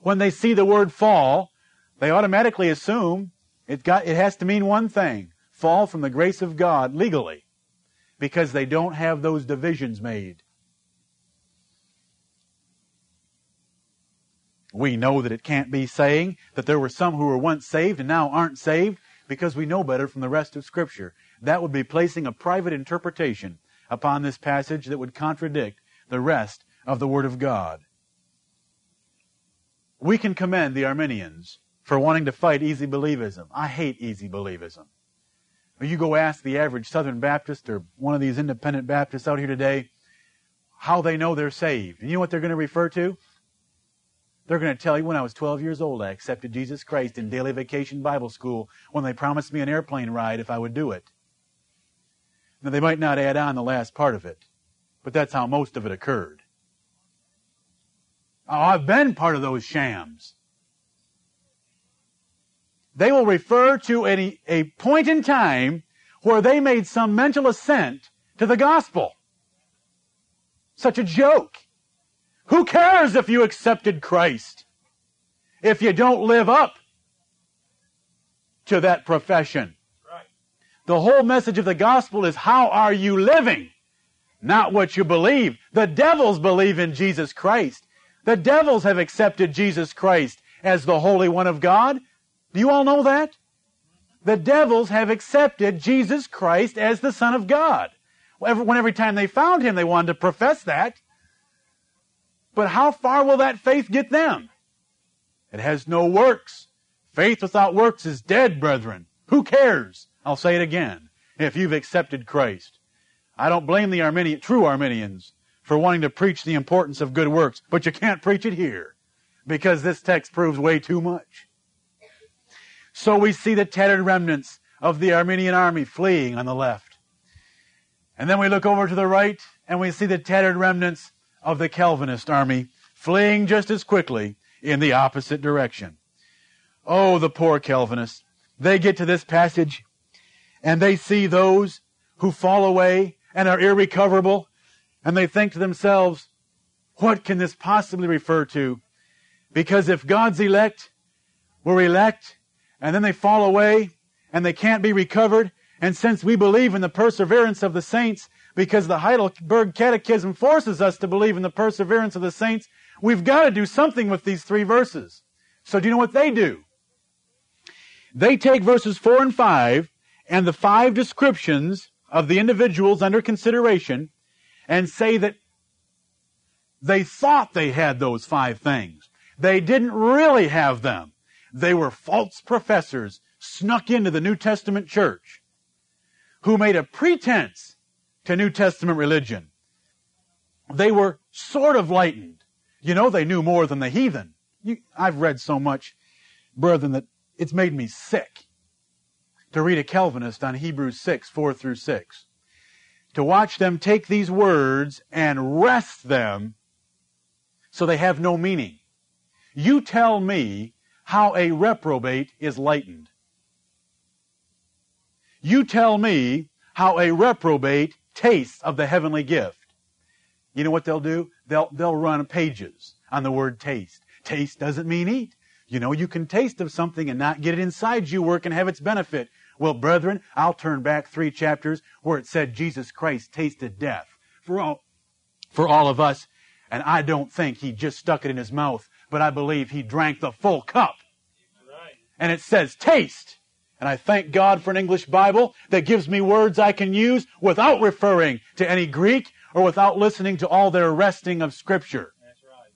When they see the word fall, they automatically assume it got, it has to mean one thing. Fall from the grace of God legally. Because they don't have those divisions made. We know that it can't be saying that there were some who were once saved and now aren't saved because we know better from the rest of Scripture. That would be placing a private interpretation upon this passage that would contradict the rest of the Word of God. We can commend the Arminians for wanting to fight easy believism. I hate easy believism. You go ask the average Southern Baptist or one of these independent Baptists out here today how they know they're saved. And you know what they're going to refer to? They're going to tell you when I was 12 years old, I accepted Jesus Christ in daily vacation Bible school when they promised me an airplane ride if I would do it. Now, they might not add on the last part of it, but that's how most of it occurred. Oh, I've been part of those shams. They will refer to any, a point in time where they made some mental assent to the gospel. Such a joke. Who cares if you accepted Christ? If you don't live up to that profession. Right. The whole message of the gospel is how are you living? Not what you believe. The devils believe in Jesus Christ. The devils have accepted Jesus Christ as the Holy One of God. Do you all know that? The devils have accepted Jesus Christ as the Son of God. When every time they found Him, they wanted to profess that. But how far will that faith get them? It has no works. Faith without works is dead, brethren. Who cares? I'll say it again. If you've accepted Christ. I don't blame the Arminian, true Arminians for wanting to preach the importance of good works, but you can't preach it here because this text proves way too much. So we see the tattered remnants of the Arminian army fleeing on the left. And then we look over to the right and we see the tattered remnants of the Calvinist army fleeing just as quickly in the opposite direction. Oh, the poor Calvinists. They get to this passage and they see those who fall away and are irrecoverable and they think to themselves, what can this possibly refer to? Because if God's elect were elect and then they fall away and they can't be recovered, and since we believe in the perseverance of the saints, because the Heidelberg Catechism forces us to believe in the perseverance of the saints, we've got to do something with these three verses. So do you know what they do? They take verses 4 and 5 and the five descriptions of the individuals under consideration and say that they thought they had those five things. They didn't really have them. They were false professors snuck into the New Testament church who made a pretense to New Testament religion. They were sort of lightened. You know, they knew more than the heathen. You, I've read so much, brethren, that it's made me sick to read a Calvinist on Hebrews 6, 4 through 6. To watch them take these words and wrest them so they have no meaning. You tell me how a reprobate is lightened. You tell me how a reprobate tastes of the heavenly gift. You know what they'll do? They'll, they'll run pages on the word taste. Taste doesn't mean eat. You know, you can taste of something and not get it inside you work and have its benefit. Well, brethren, I'll turn back three chapters where it said Jesus Christ tasted death for all, for all of us. And I don't think he just stuck it in his mouth, but I believe he drank the full cup. Right. And it says taste. And I thank God for an English Bible that gives me words I can use without referring to any Greek or without listening to all their wresting of Scripture. Right.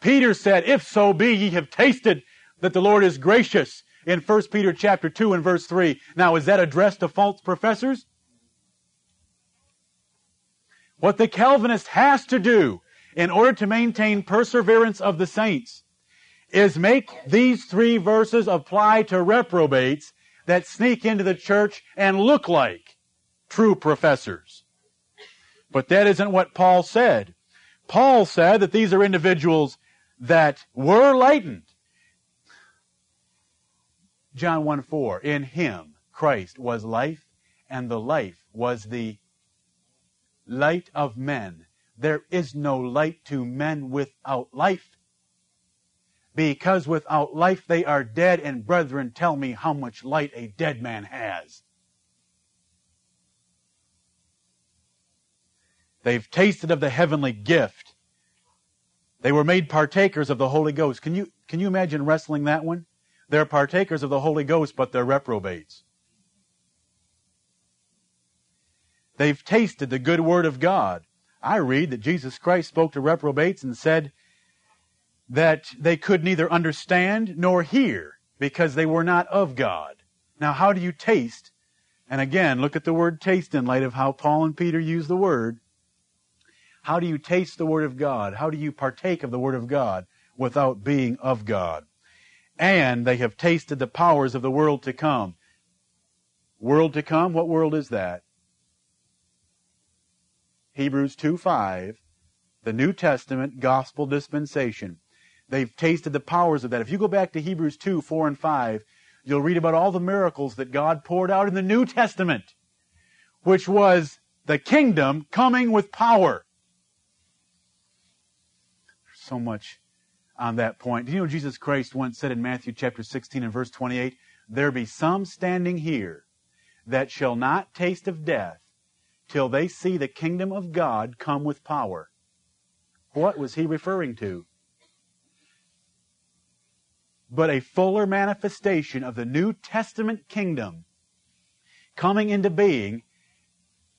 Peter said, If so be ye have tasted that the Lord is gracious in 1 Peter chapter 2 and verse 3. Now, is that addressed to false professors? What the Calvinist has to do in order to maintain perseverance of the saints is make these three verses apply to reprobates that sneak into the church and look like true professors. But that isn't what Paul said. Paul said that these are individuals that were lightened. John 1 4, in him, Christ, was life, and the life was the light of men. There is no light to men without life. Because without life they are dead, and brethren, tell me how much light a dead man has. They've tasted of the heavenly gift. They were made partakers of the Holy Ghost. Can you, can you imagine wrestling that one? They're partakers of the Holy Ghost, but they're reprobates. They've tasted the good word of God. I read that Jesus Christ spoke to reprobates and said that they could neither understand nor hear because they were not of God. Now, how do you taste? And again, look at the word taste in light of how Paul and Peter use the word. How do you taste the Word of God? How do you partake of the Word of God without being of God? And they have tasted the powers of the world to come. World to come? What world is that? Hebrews 2 5, the New Testament gospel dispensation. They've tasted the powers of that. If you go back to Hebrews 2 4 and 5, you'll read about all the miracles that God poured out in the New Testament, which was the kingdom coming with power so much on that point. Do you know Jesus Christ once said in Matthew chapter 16 and verse 28, There be some standing here that shall not taste of death till they see the kingdom of God come with power. What was he referring to? But a fuller manifestation of the New Testament kingdom coming into being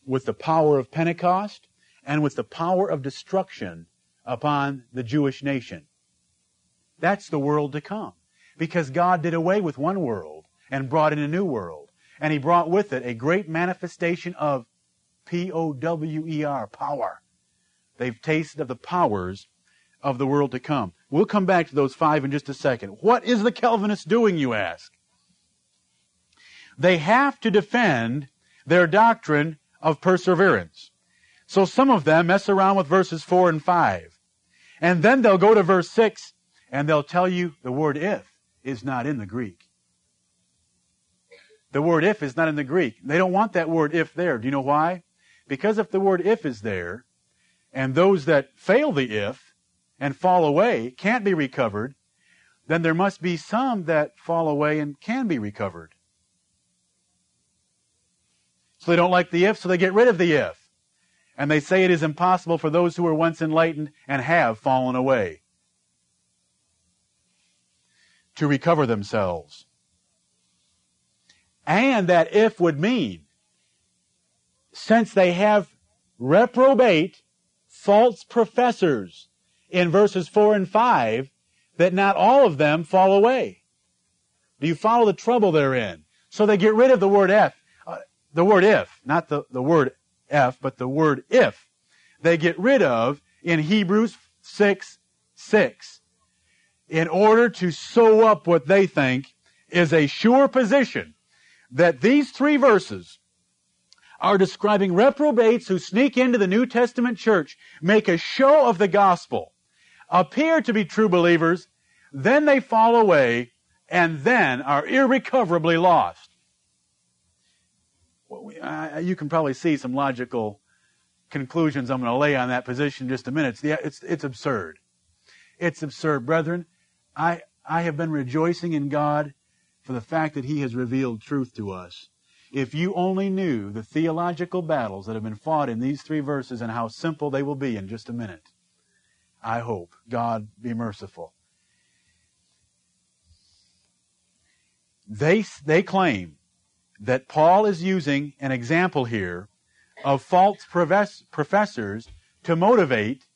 with the power of Pentecost and with the power of destruction upon the Jewish nation. That's the world to come. Because God did away with one world and brought in a new world. And He brought with it a great manifestation of P-O-W-E-R, power. They've tasted of the powers of the world to come. We'll come back to those five in just a second. What is the Calvinist doing, you ask? They have to defend their doctrine of perseverance. So some of them mess around with verses 4 and 5. And then they'll go to verse 6 and they'll tell you the word if is not in the Greek. The word if is not in the Greek. They don't want that word if there. Do you know why? Because if the word if is there, and those that fail the if and fall away can't be recovered, then there must be some that fall away and can be recovered. So they don't like the if, so they get rid of the if and they say it is impossible for those who were once enlightened and have fallen away to recover themselves. And that if would mean, since they have reprobate false professors in verses 4 and 5, that not all of them fall away. Do you follow the trouble they're in? So they get rid of the word F, uh, the word if, not the, the word F, but the word if. They get rid of in Hebrews 6, 6 in order to sew up what they think is a sure position that these three verses are describing reprobates who sneak into the New Testament church, make a show of the gospel, appear to be true believers, then they fall away, and then are irrecoverably lost. Well, we, uh, you can probably see some logical conclusions I'm going to lay on that position in just a minute. It's, it's, it's absurd. It's absurd. Brethren, I, I have been rejoicing in God for the fact that He has revealed truth to us. If you only knew the theological battles that have been fought in these three verses and how simple they will be in just a minute, I hope. God be merciful. They, they claim that Paul is using an example here of false professors to motivate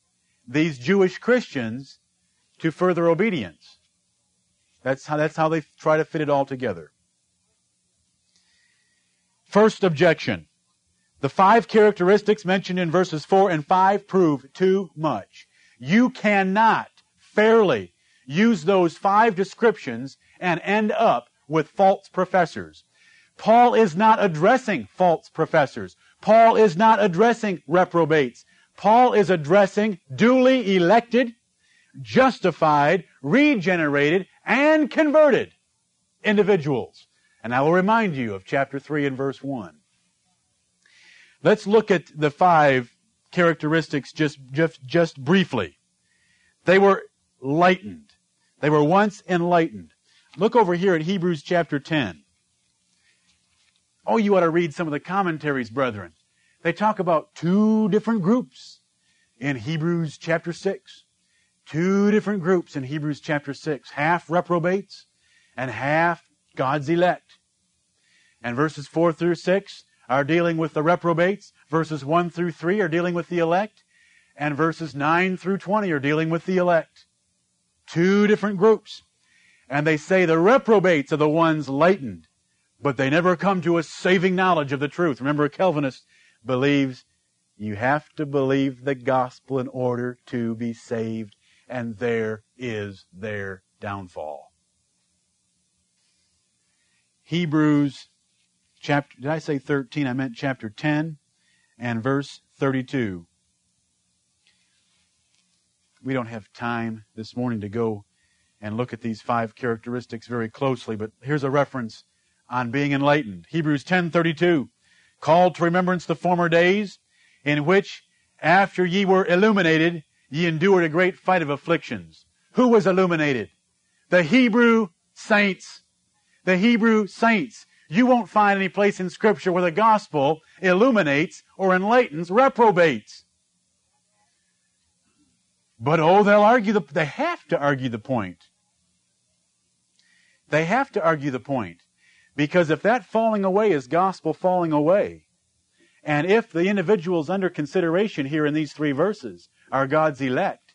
these Jewish Christians to further obedience. That's how, that's how they try to fit it all together. First objection. The five characteristics mentioned in verses 4 and 5 prove too much. You cannot fairly use those five descriptions and end up with false professors. Paul is not addressing false professors. Paul is not addressing reprobates. Paul is addressing duly elected, justified, regenerated, and converted individuals. And I will remind you of chapter 3 and verse 1. Let's look at the five characteristics just, just, just briefly. They were lightened. They were once enlightened. Look over here at Hebrews chapter 10. Oh, you ought to read some of the commentaries, brethren. They talk about two different groups in Hebrews chapter 6. Two different groups in Hebrews chapter 6. Half reprobates and half God's elect. And verses 4 through 6 are dealing with the reprobates. Verses 1 through 3 are dealing with the elect. And verses 9 through 20 are dealing with the elect. Two different groups. And they say the reprobates are the ones lightened, but they never come to a saving knowledge of the truth. Remember, a Calvinist believes you have to believe the gospel in order to be saved, and there is their downfall. Hebrews chapter, did I say 13? I meant chapter 10 and verse 32. We don't have time this morning to go and look at these five characteristics very closely, but here's a reference on being enlightened. Hebrews 10:32 called to remembrance the former days in which after ye were illuminated ye endured a great fight of afflictions. Who was illuminated? The Hebrew saints. The Hebrew saints. You won't find any place in scripture where the gospel illuminates or enlightens reprobates. But oh, they'll argue the, they have to argue the point. They have to argue the point. Because if that falling away is gospel falling away, and if the individuals under consideration here in these three verses are God's elect,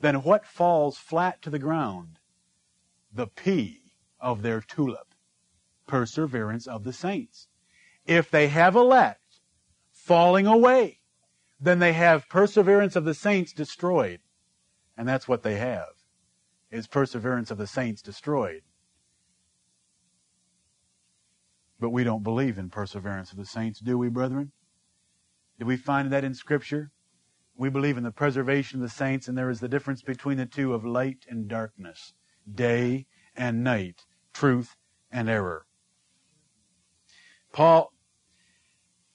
then what falls flat to the ground? The P of their tulip perseverance of the saints. If they have elect falling away, then they have perseverance of the saints destroyed. And that's what they have, is perseverance of the saints destroyed. But we don't believe in perseverance of the saints, do we, brethren? Do we find that in Scripture? We believe in the preservation of the saints, and there is the difference between the two of light and darkness, day and night, truth and error. Paul,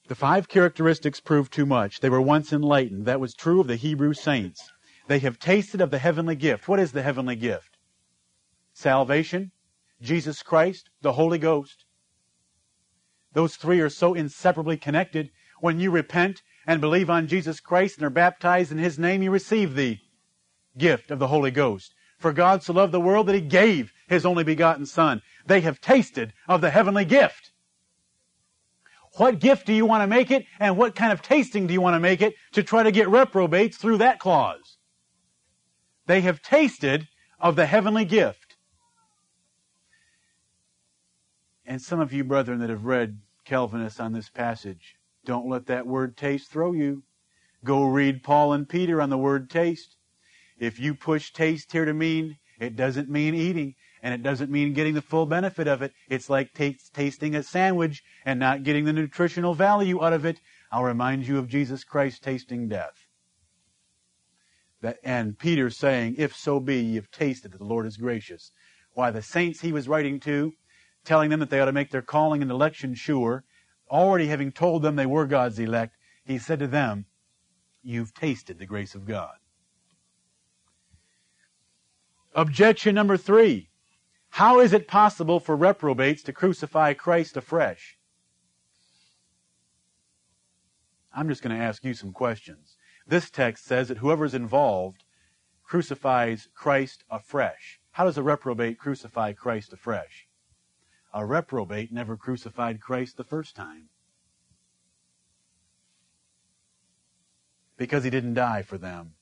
the five characteristics prove too much. They were once enlightened. That was true of the Hebrew saints. They have tasted of the heavenly gift. What is the heavenly gift? Salvation, Jesus Christ, the Holy Ghost. Those three are so inseparably connected. When you repent and believe on Jesus Christ and are baptized in His name, you receive the gift of the Holy Ghost. For God so loved the world that He gave His only begotten Son. They have tasted of the heavenly gift. What gift do you want to make it, and what kind of tasting do you want to make it to try to get reprobates through that clause? They have tasted of the heavenly gift. And some of you, brethren, that have read Calvinists on this passage, don't let that word taste throw you. Go read Paul and Peter on the word taste. If you push taste here to mean, it doesn't mean eating, and it doesn't mean getting the full benefit of it. It's like t- tasting a sandwich and not getting the nutritional value out of it. I'll remind you of Jesus Christ tasting death. That, and Peter saying, If so be ye have tasted that the Lord is gracious. Why, the saints he was writing to, telling them that they ought to make their calling and election sure, already having told them they were God's elect, he said to them, You've tasted the grace of God. Objection number three. How is it possible for reprobates to crucify Christ afresh? I'm just going to ask you some questions. This text says that whoever is involved crucifies Christ afresh. How does a reprobate crucify Christ afresh? A reprobate never crucified Christ the first time. Because he didn't die for them.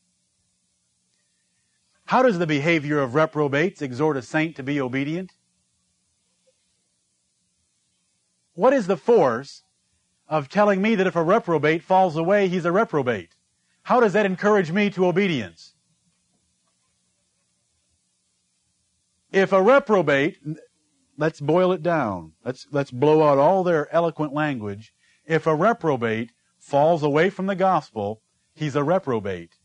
How does the behavior of reprobates exhort a saint to be obedient? What is the force of telling me that if a reprobate falls away, he's a reprobate? How does that encourage me to obedience? If a reprobate, let's boil it down. Let's, let's blow out all their eloquent language. If a reprobate falls away from the gospel, he's a reprobate.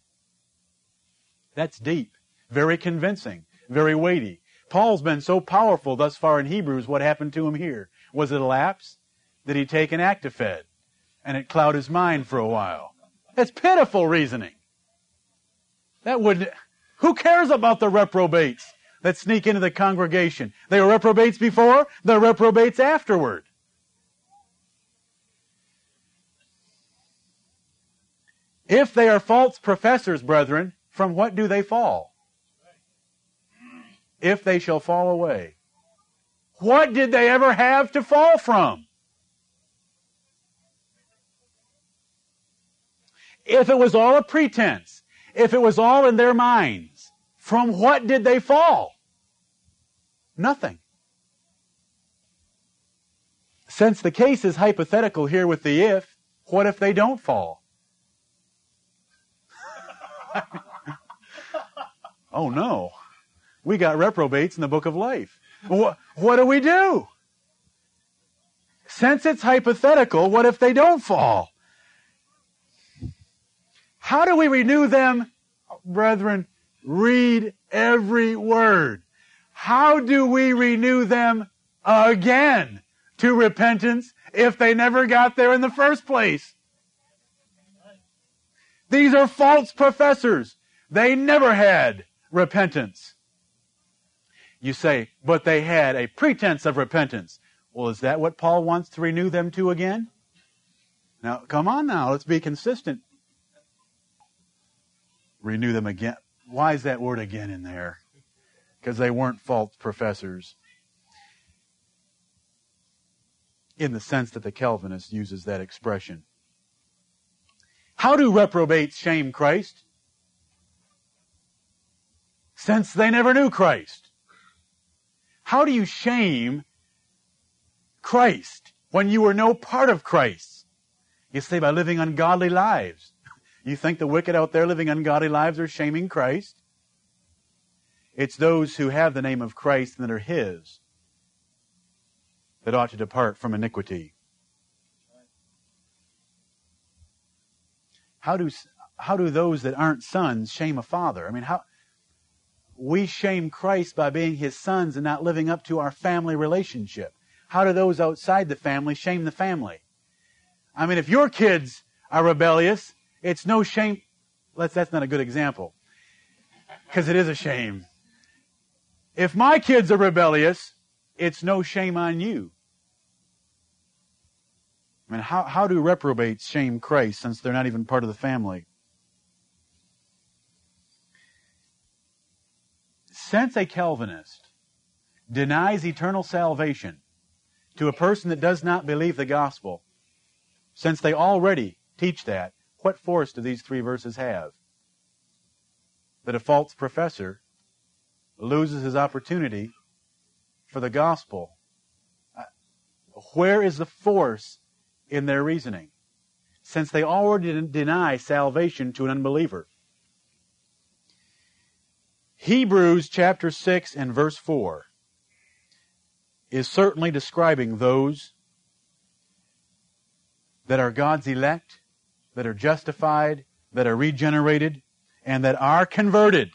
That's deep. Very convincing. Very weighty. Paul's been so powerful thus far in Hebrews. What happened to him here? Was it a lapse? Did he take an Actifed? And it cloud his mind for a while? That's pitiful reasoning. That would, who cares about the reprobates that sneak into the congregation? They were reprobates before, they're reprobates afterward. If they are false professors, brethren, from what do they fall? If they shall fall away. What did they ever have to fall from? If it was all a pretense, if it was all in their minds, from what did they fall? Nothing. Since the case is hypothetical here with the if, what if they don't fall? oh no. We got reprobates in the book of life. What, what do we do? Since it's hypothetical, what if they don't fall? How do we renew them? Brethren, read every word. How do we renew them again to repentance if they never got there in the first place? These are false professors. They never had repentance. You say, but they had a pretense of repentance. Well, is that what Paul wants to renew them to again? Now, come on now, let's be consistent renew them again. Why is that word again in there? Because they weren't false professors. In the sense that the Calvinist uses that expression. How do reprobates shame Christ? Since they never knew Christ. How do you shame Christ when you were no part of Christ? You say by living ungodly lives. You think the wicked out there living ungodly lives are shaming Christ? It's those who have the name of Christ and that are His that ought to depart from iniquity. How do, how do those that aren't sons shame a father? I mean, how, we shame Christ by being His sons and not living up to our family relationship. How do those outside the family shame the family? I mean, if your kids are rebellious, it's no shame. Let's, that's not a good example. Because it is a shame. If my kids are rebellious, it's no shame on you. I mean, how, how do reprobates shame Christ since they're not even part of the family? Since a Calvinist denies eternal salvation to a person that does not believe the gospel, since they already teach that, what force do these three verses have? That a false professor loses his opportunity for the gospel, uh, where is the force in their reasoning? Since they already deny salvation to an unbeliever. Hebrews chapter 6 and verse 4 is certainly describing those that are God's elect, that are justified, that are regenerated, and that are converted.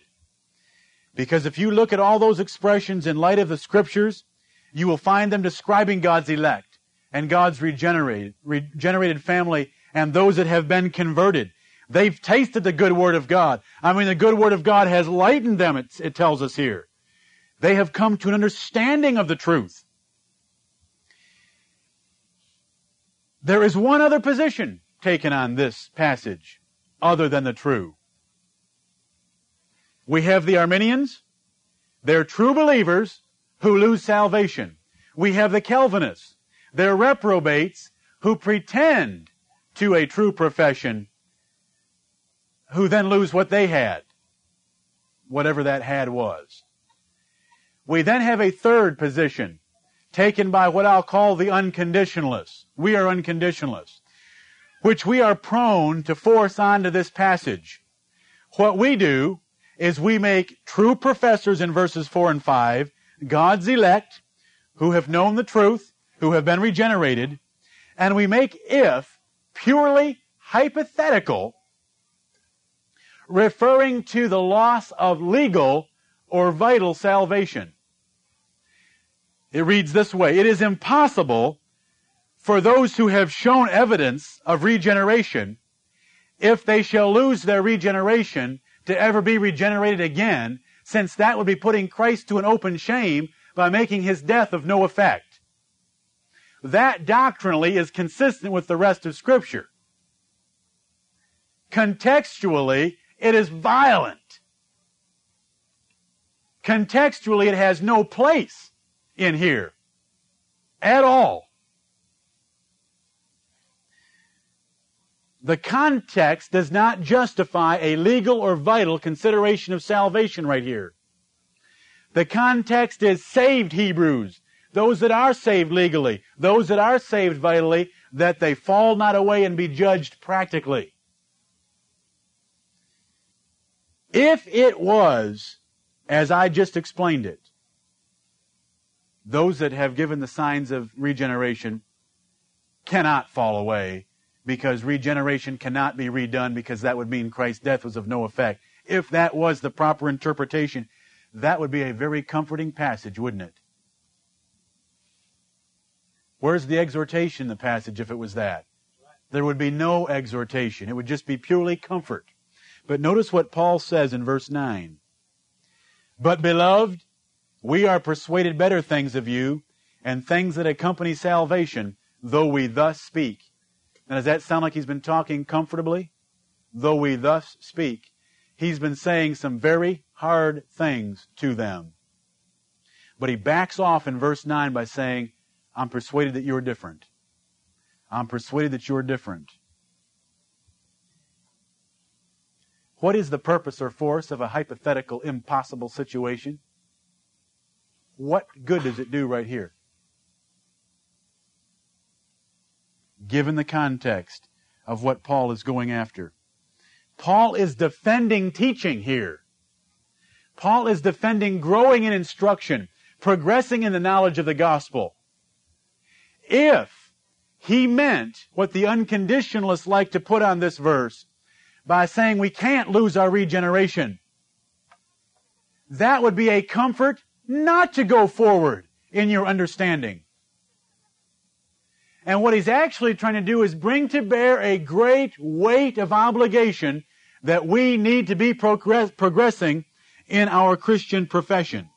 Because if you look at all those expressions in light of the scriptures, you will find them describing God's elect and God's regenerated, regenerated family and those that have been converted. They've tasted the good word of God. I mean, the good word of God has lightened them, it, it tells us here. They have come to an understanding of the truth. There is one other position taken on this passage other than the true. We have the Arminians. They're true believers who lose salvation. We have the Calvinists. They're reprobates who pretend to a true profession who then lose what they had, whatever that had was. We then have a third position taken by what I'll call the unconditionalists. We are unconditionalists, which we are prone to force onto this passage. What we do is we make true professors in verses 4 and 5, God's elect, who have known the truth, who have been regenerated, and we make if purely hypothetical, referring to the loss of legal or vital salvation. It reads this way It is impossible for those who have shown evidence of regeneration, if they shall lose their regeneration, to ever be regenerated again, since that would be putting Christ to an open shame by making his death of no effect. That doctrinally is consistent with the rest of Scripture. Contextually, it is violent. Contextually, it has no place in here at all. The context does not justify a legal or vital consideration of salvation right here. The context is saved Hebrews, those that are saved legally, those that are saved vitally, that they fall not away and be judged practically. If it was, as I just explained it, those that have given the signs of regeneration cannot fall away because regeneration cannot be redone because that would mean Christ's death was of no effect. If that was the proper interpretation, that would be a very comforting passage, wouldn't it? Where's the exhortation in the passage if it was that? There would be no exhortation. It would just be purely comfort. But notice what Paul says in verse 9. But beloved, we are persuaded better things of you, and things that accompany salvation, though we thus speak. Now, does that sound like he's been talking comfortably? Though we thus speak. He's been saying some very hard things to them. But he backs off in verse 9 by saying, I'm persuaded that you're different. I'm persuaded that you're different. What is the purpose or force of a hypothetical impossible situation? What good does it do right here? Given the context of what Paul is going after. Paul is defending teaching here. Paul is defending growing in instruction, progressing in the knowledge of the gospel. If he meant what the unconditionalists like to put on this verse by saying we can't lose our regeneration, that would be a comfort not to go forward in your understanding. And what he's actually trying to do is bring to bear a great weight of obligation that we need to be progress- progressing in our Christian profession.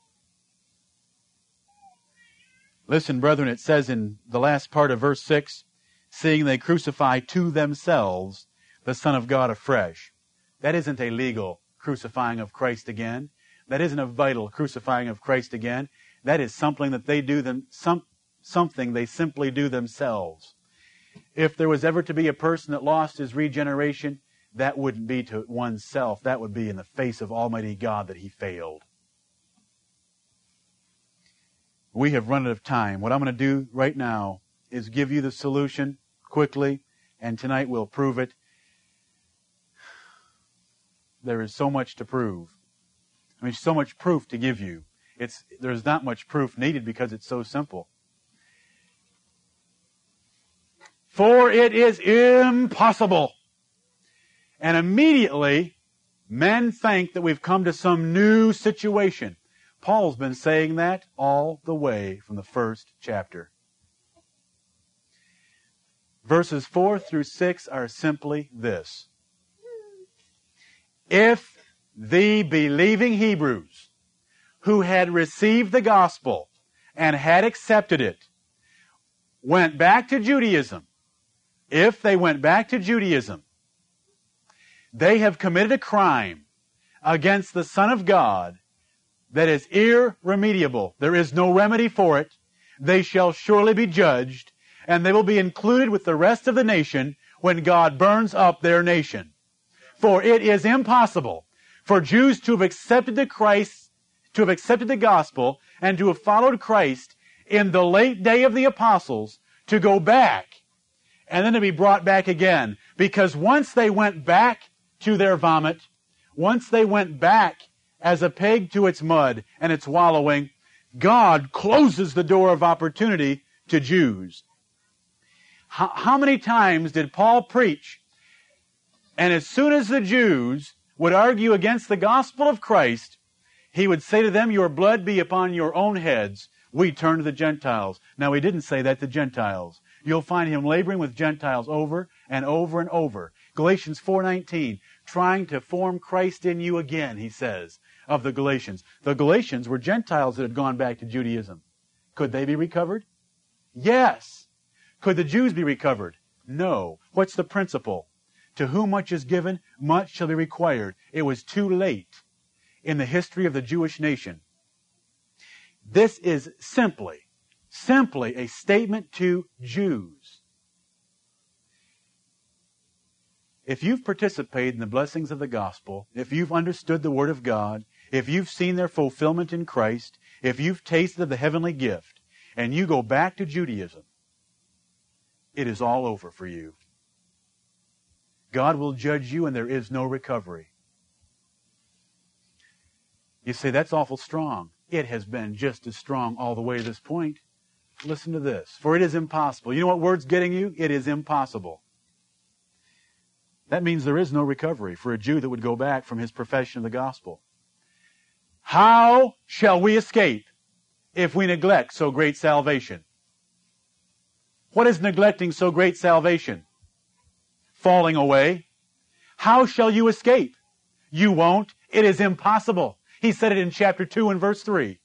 Listen, brethren, it says in the last part of verse 6, seeing they crucify to themselves the Son of God afresh. That isn't a legal crucifying of Christ again. That isn't a vital crucifying of Christ again. That is something that they do them, some, something they simply do themselves. If there was ever to be a person that lost his regeneration, that wouldn't be to oneself. That would be in the face of Almighty God that he failed. we have run out of time. What I'm going to do right now is give you the solution quickly, and tonight we'll prove it. There is so much to prove. I mean, so much proof to give you. It's, there's not much proof needed because it's so simple. For it is impossible. And immediately, men think that we've come to some new situation. Paul's been saying that all the way from the first chapter. Verses 4 through 6 are simply this. If the believing Hebrews who had received the gospel and had accepted it went back to Judaism, if they went back to Judaism, they have committed a crime against the Son of God that is irremediable. There is no remedy for it. They shall surely be judged, and they will be included with the rest of the nation when God burns up their nation. For it is impossible for Jews to have accepted the Christ, to have accepted the gospel, and to have followed Christ in the late day of the apostles to go back and then to be brought back again. Because once they went back to their vomit, once they went back as a pig to its mud and its wallowing, God closes the door of opportunity to Jews. How, how, many times did Paul preach? And as soon as the Jews would argue against the gospel of Christ, he would say to them, Your blood be upon your own heads. We turn to the Gentiles. Now, he didn't say that to Gentiles. You'll find him laboring with Gentiles over and over and over. Galatians 4:19, trying to form Christ in you again, he says of the Galatians. The Galatians were Gentiles that had gone back to Judaism. Could they be recovered? Yes. Could the Jews be recovered? No. What's the principle? To whom much is given, much shall be required. It was too late in the history of the Jewish nation. This is simply, simply a statement to Jews. If you've participated in the blessings of the gospel, if you've understood the Word of God, if you've seen their fulfillment in Christ, if you've tasted of the heavenly gift, and you go back to Judaism, it is all over for you. God will judge you and there is no recovery. You say, that's awful strong. It has been just as strong all the way to this point. Listen to this. For it is impossible. You know what word's getting you? It is impossible. That means there is no recovery for a Jew that would go back from his profession of the gospel. How shall we escape if we neglect so great salvation? What is neglecting so great salvation? Falling away. How shall you escape? You won't. It is impossible. He said it in chapter 2 and verse 3.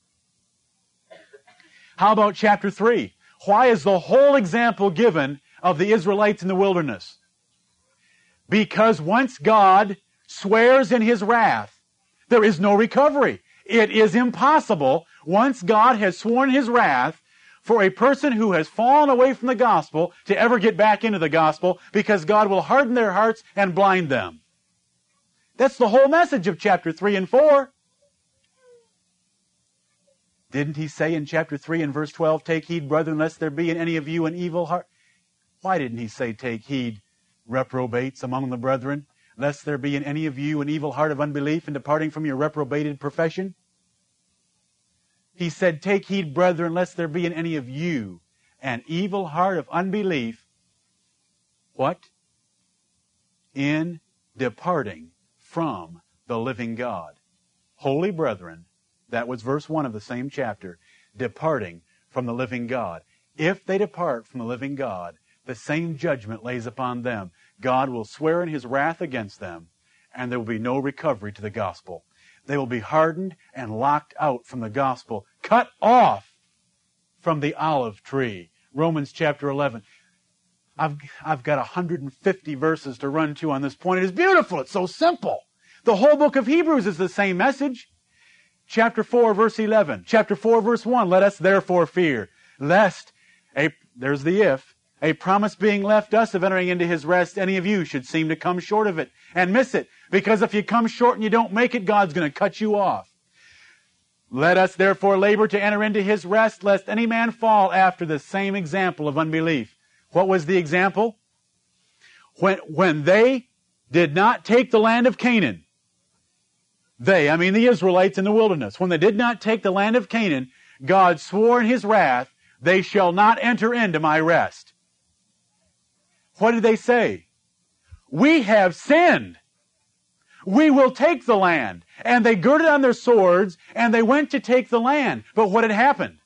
How about chapter 3? Why is the whole example given of the Israelites in the wilderness? Because once God swears in his wrath, there is no recovery. It is impossible, once God has sworn his wrath, for a person who has fallen away from the gospel to ever get back into the gospel because God will harden their hearts and blind them. That's the whole message of chapter 3 and 4. Didn't he say in chapter 3 and verse 12, Take heed, brethren, lest there be in any of you an evil heart? Why didn't he say, Take heed, reprobates among the brethren? lest there be in any of you an evil heart of unbelief in departing from your reprobated profession? He said, Take heed, brethren, lest there be in any of you an evil heart of unbelief. What? In departing from the living God. Holy brethren, that was verse 1 of the same chapter, departing from the living God. If they depart from the living God, the same judgment lays upon them. God will swear in his wrath against them, and there will be no recovery to the gospel. They will be hardened and locked out from the gospel, cut off from the olive tree. Romans chapter 11. I've, I've got 150 verses to run to on this point. It is beautiful. It's so simple. The whole book of Hebrews is the same message. Chapter 4, verse 11. Chapter 4, verse 1. Let us therefore fear, lest a, there's the if, a promise being left us of entering into his rest, any of you should seem to come short of it and miss it. Because if you come short and you don't make it, God's going to cut you off. Let us therefore labor to enter into his rest, lest any man fall after the same example of unbelief. What was the example? When, when they did not take the land of Canaan, they, I mean the Israelites in the wilderness, when they did not take the land of Canaan, God swore in his wrath, they shall not enter into my rest. What did they say? We have sinned. We will take the land. And they girded on their swords and they went to take the land. But what had happened?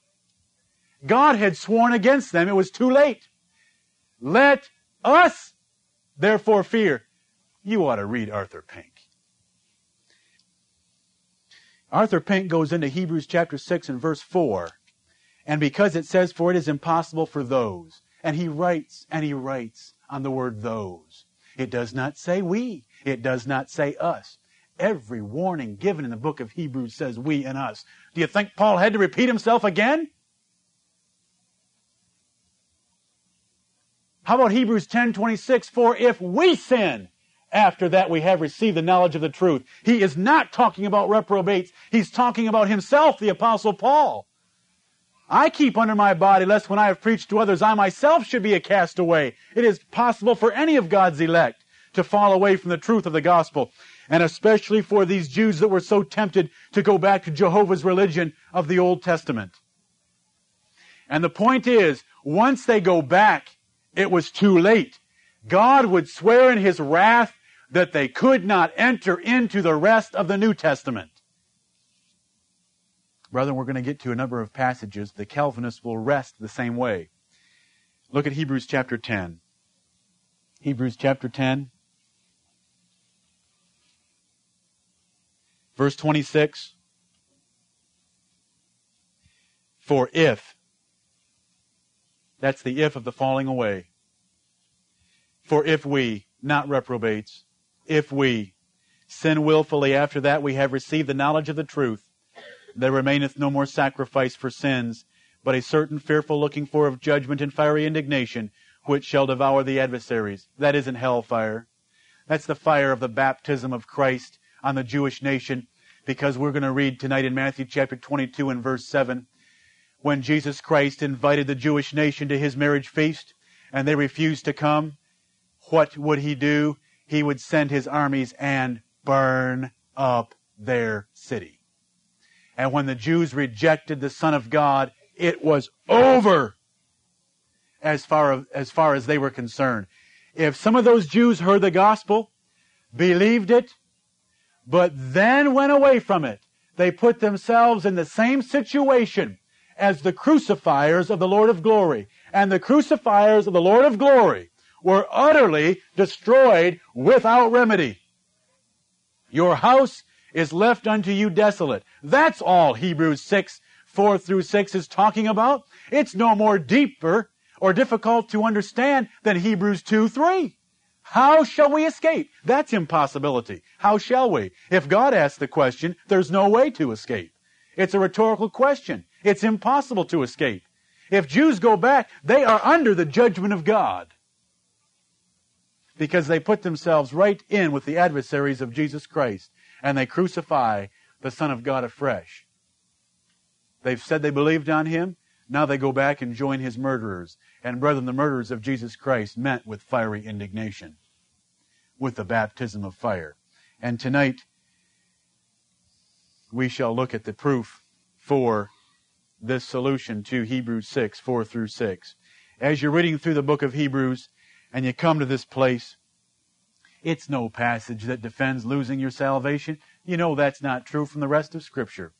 God had sworn against them. It was too late. Let us therefore fear. You ought to read Arthur Pink. Arthur Pink goes into Hebrews chapter 6 and verse 4. And because it says, For it is impossible for those. And he writes and he writes on the word those. It does not say we. It does not say us. Every warning given in the book of Hebrews says we and us. Do you think Paul had to repeat himself again? How about Hebrews 10:26 for if we sin after that we have received the knowledge of the truth. He is not talking about reprobates. He's talking about himself, the apostle Paul. I keep under my body lest when I have preached to others I myself should be a castaway. It is possible for any of God's elect to fall away from the truth of the gospel. And especially for these Jews that were so tempted to go back to Jehovah's religion of the Old Testament. And the point is, once they go back, it was too late. God would swear in his wrath that they could not enter into the wrest of the New Testament. Brethren, we're going to get to a number of passages. The Calvinists will rest the same way. Look at Hebrews chapter 10. Hebrews chapter 10. Verse 26. For if, that's the if of the falling away. For if we, not reprobates, if we sin wilfully after that we have received the knowledge of the truth, there remaineth no more sacrifice for sins, but a certain fearful looking for of judgment and fiery indignation, which shall devour the adversaries. That isn't hellfire. That's the fire of the baptism of Christ on the Jewish nation, because we're going to read tonight in Matthew chapter 22 and verse 7, when Jesus Christ invited the Jewish nation to his marriage feast, and they refused to come, what would he do? He would send his armies and burn up their city. And when the Jews rejected the Son of God, it was over as far as, far as they were concerned. If some of those Jews heard the gospel, believed it, but then went away from it, they put themselves in the same situation as the crucifiers of the Lord of glory. And the crucifiers of the Lord of glory were utterly destroyed without remedy. Your house is left unto you desolate. That's all Hebrews 6, 4 through 6 is talking about. It's no more deeper or difficult to understand than Hebrews 2, 3. How shall we escape? That's impossibility. How shall we? If God asks the question, there's no way to escape. It's a rhetorical question. It's impossible to escape. If Jews go back, they are under the judgment of God. Because they put themselves right in with the adversaries of Jesus Christ and they crucify the Son of God afresh. They've said they believed on him. Now they go back and join his murderers. And brethren, the murderers of Jesus Christ met with fiery indignation, with the baptism of fire. And tonight, we shall look at the proof for this solution to Hebrews 6, 4 through 6. As you're reading through the book of Hebrews and you come to this place, it's no passage that defends losing your salvation. You know that's not true from the rest of Scripture.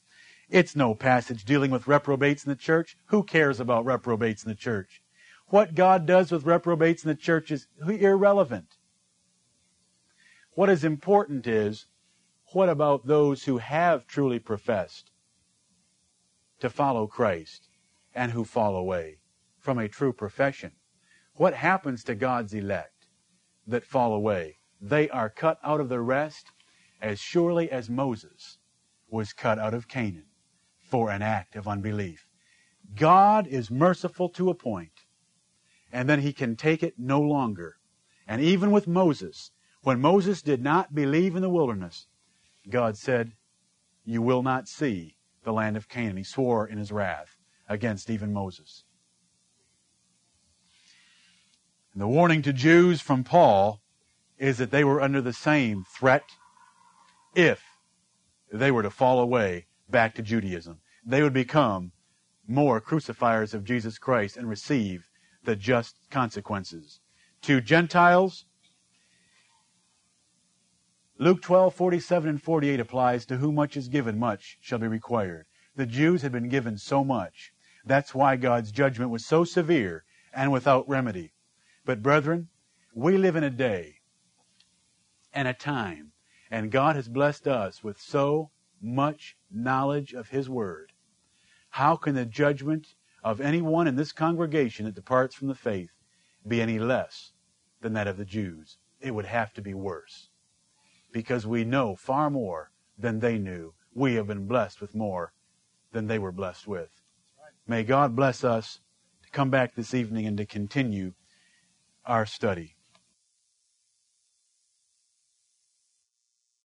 It's no passage dealing with reprobates in the church. Who cares about reprobates in the church? What God does with reprobates in the church is irrelevant. What is important is, what about those who have truly professed to follow Christ and who fall away from a true profession? What happens to God's elect that fall away? they are cut out of the rest as surely as Moses was cut out of Canaan for an act of unbelief. God is merciful to a point, and then he can take it no longer. And even with Moses, when Moses did not believe in the wilderness, God said, You will not see the land of Canaan. He swore in his wrath against even Moses. And the warning to Jews from Paul is that they were under the same threat if they were to fall away back to Judaism. They would become more crucifiers of Jesus Christ and receive the just consequences. To Gentiles, Luke 12, 47 and 48 applies to whom much is given, much shall be required. The Jews had been given so much. That's why God's judgment was so severe and without remedy. But brethren, we live in a day and a time, and God has blessed us with so much knowledge of His Word. How can the judgment of anyone in this congregation that departs from the faith be any less than that of the Jews? It would have to be worse because we know far more than they knew. We have been blessed with more than they were blessed with. May God bless us to come back this evening and to continue our study.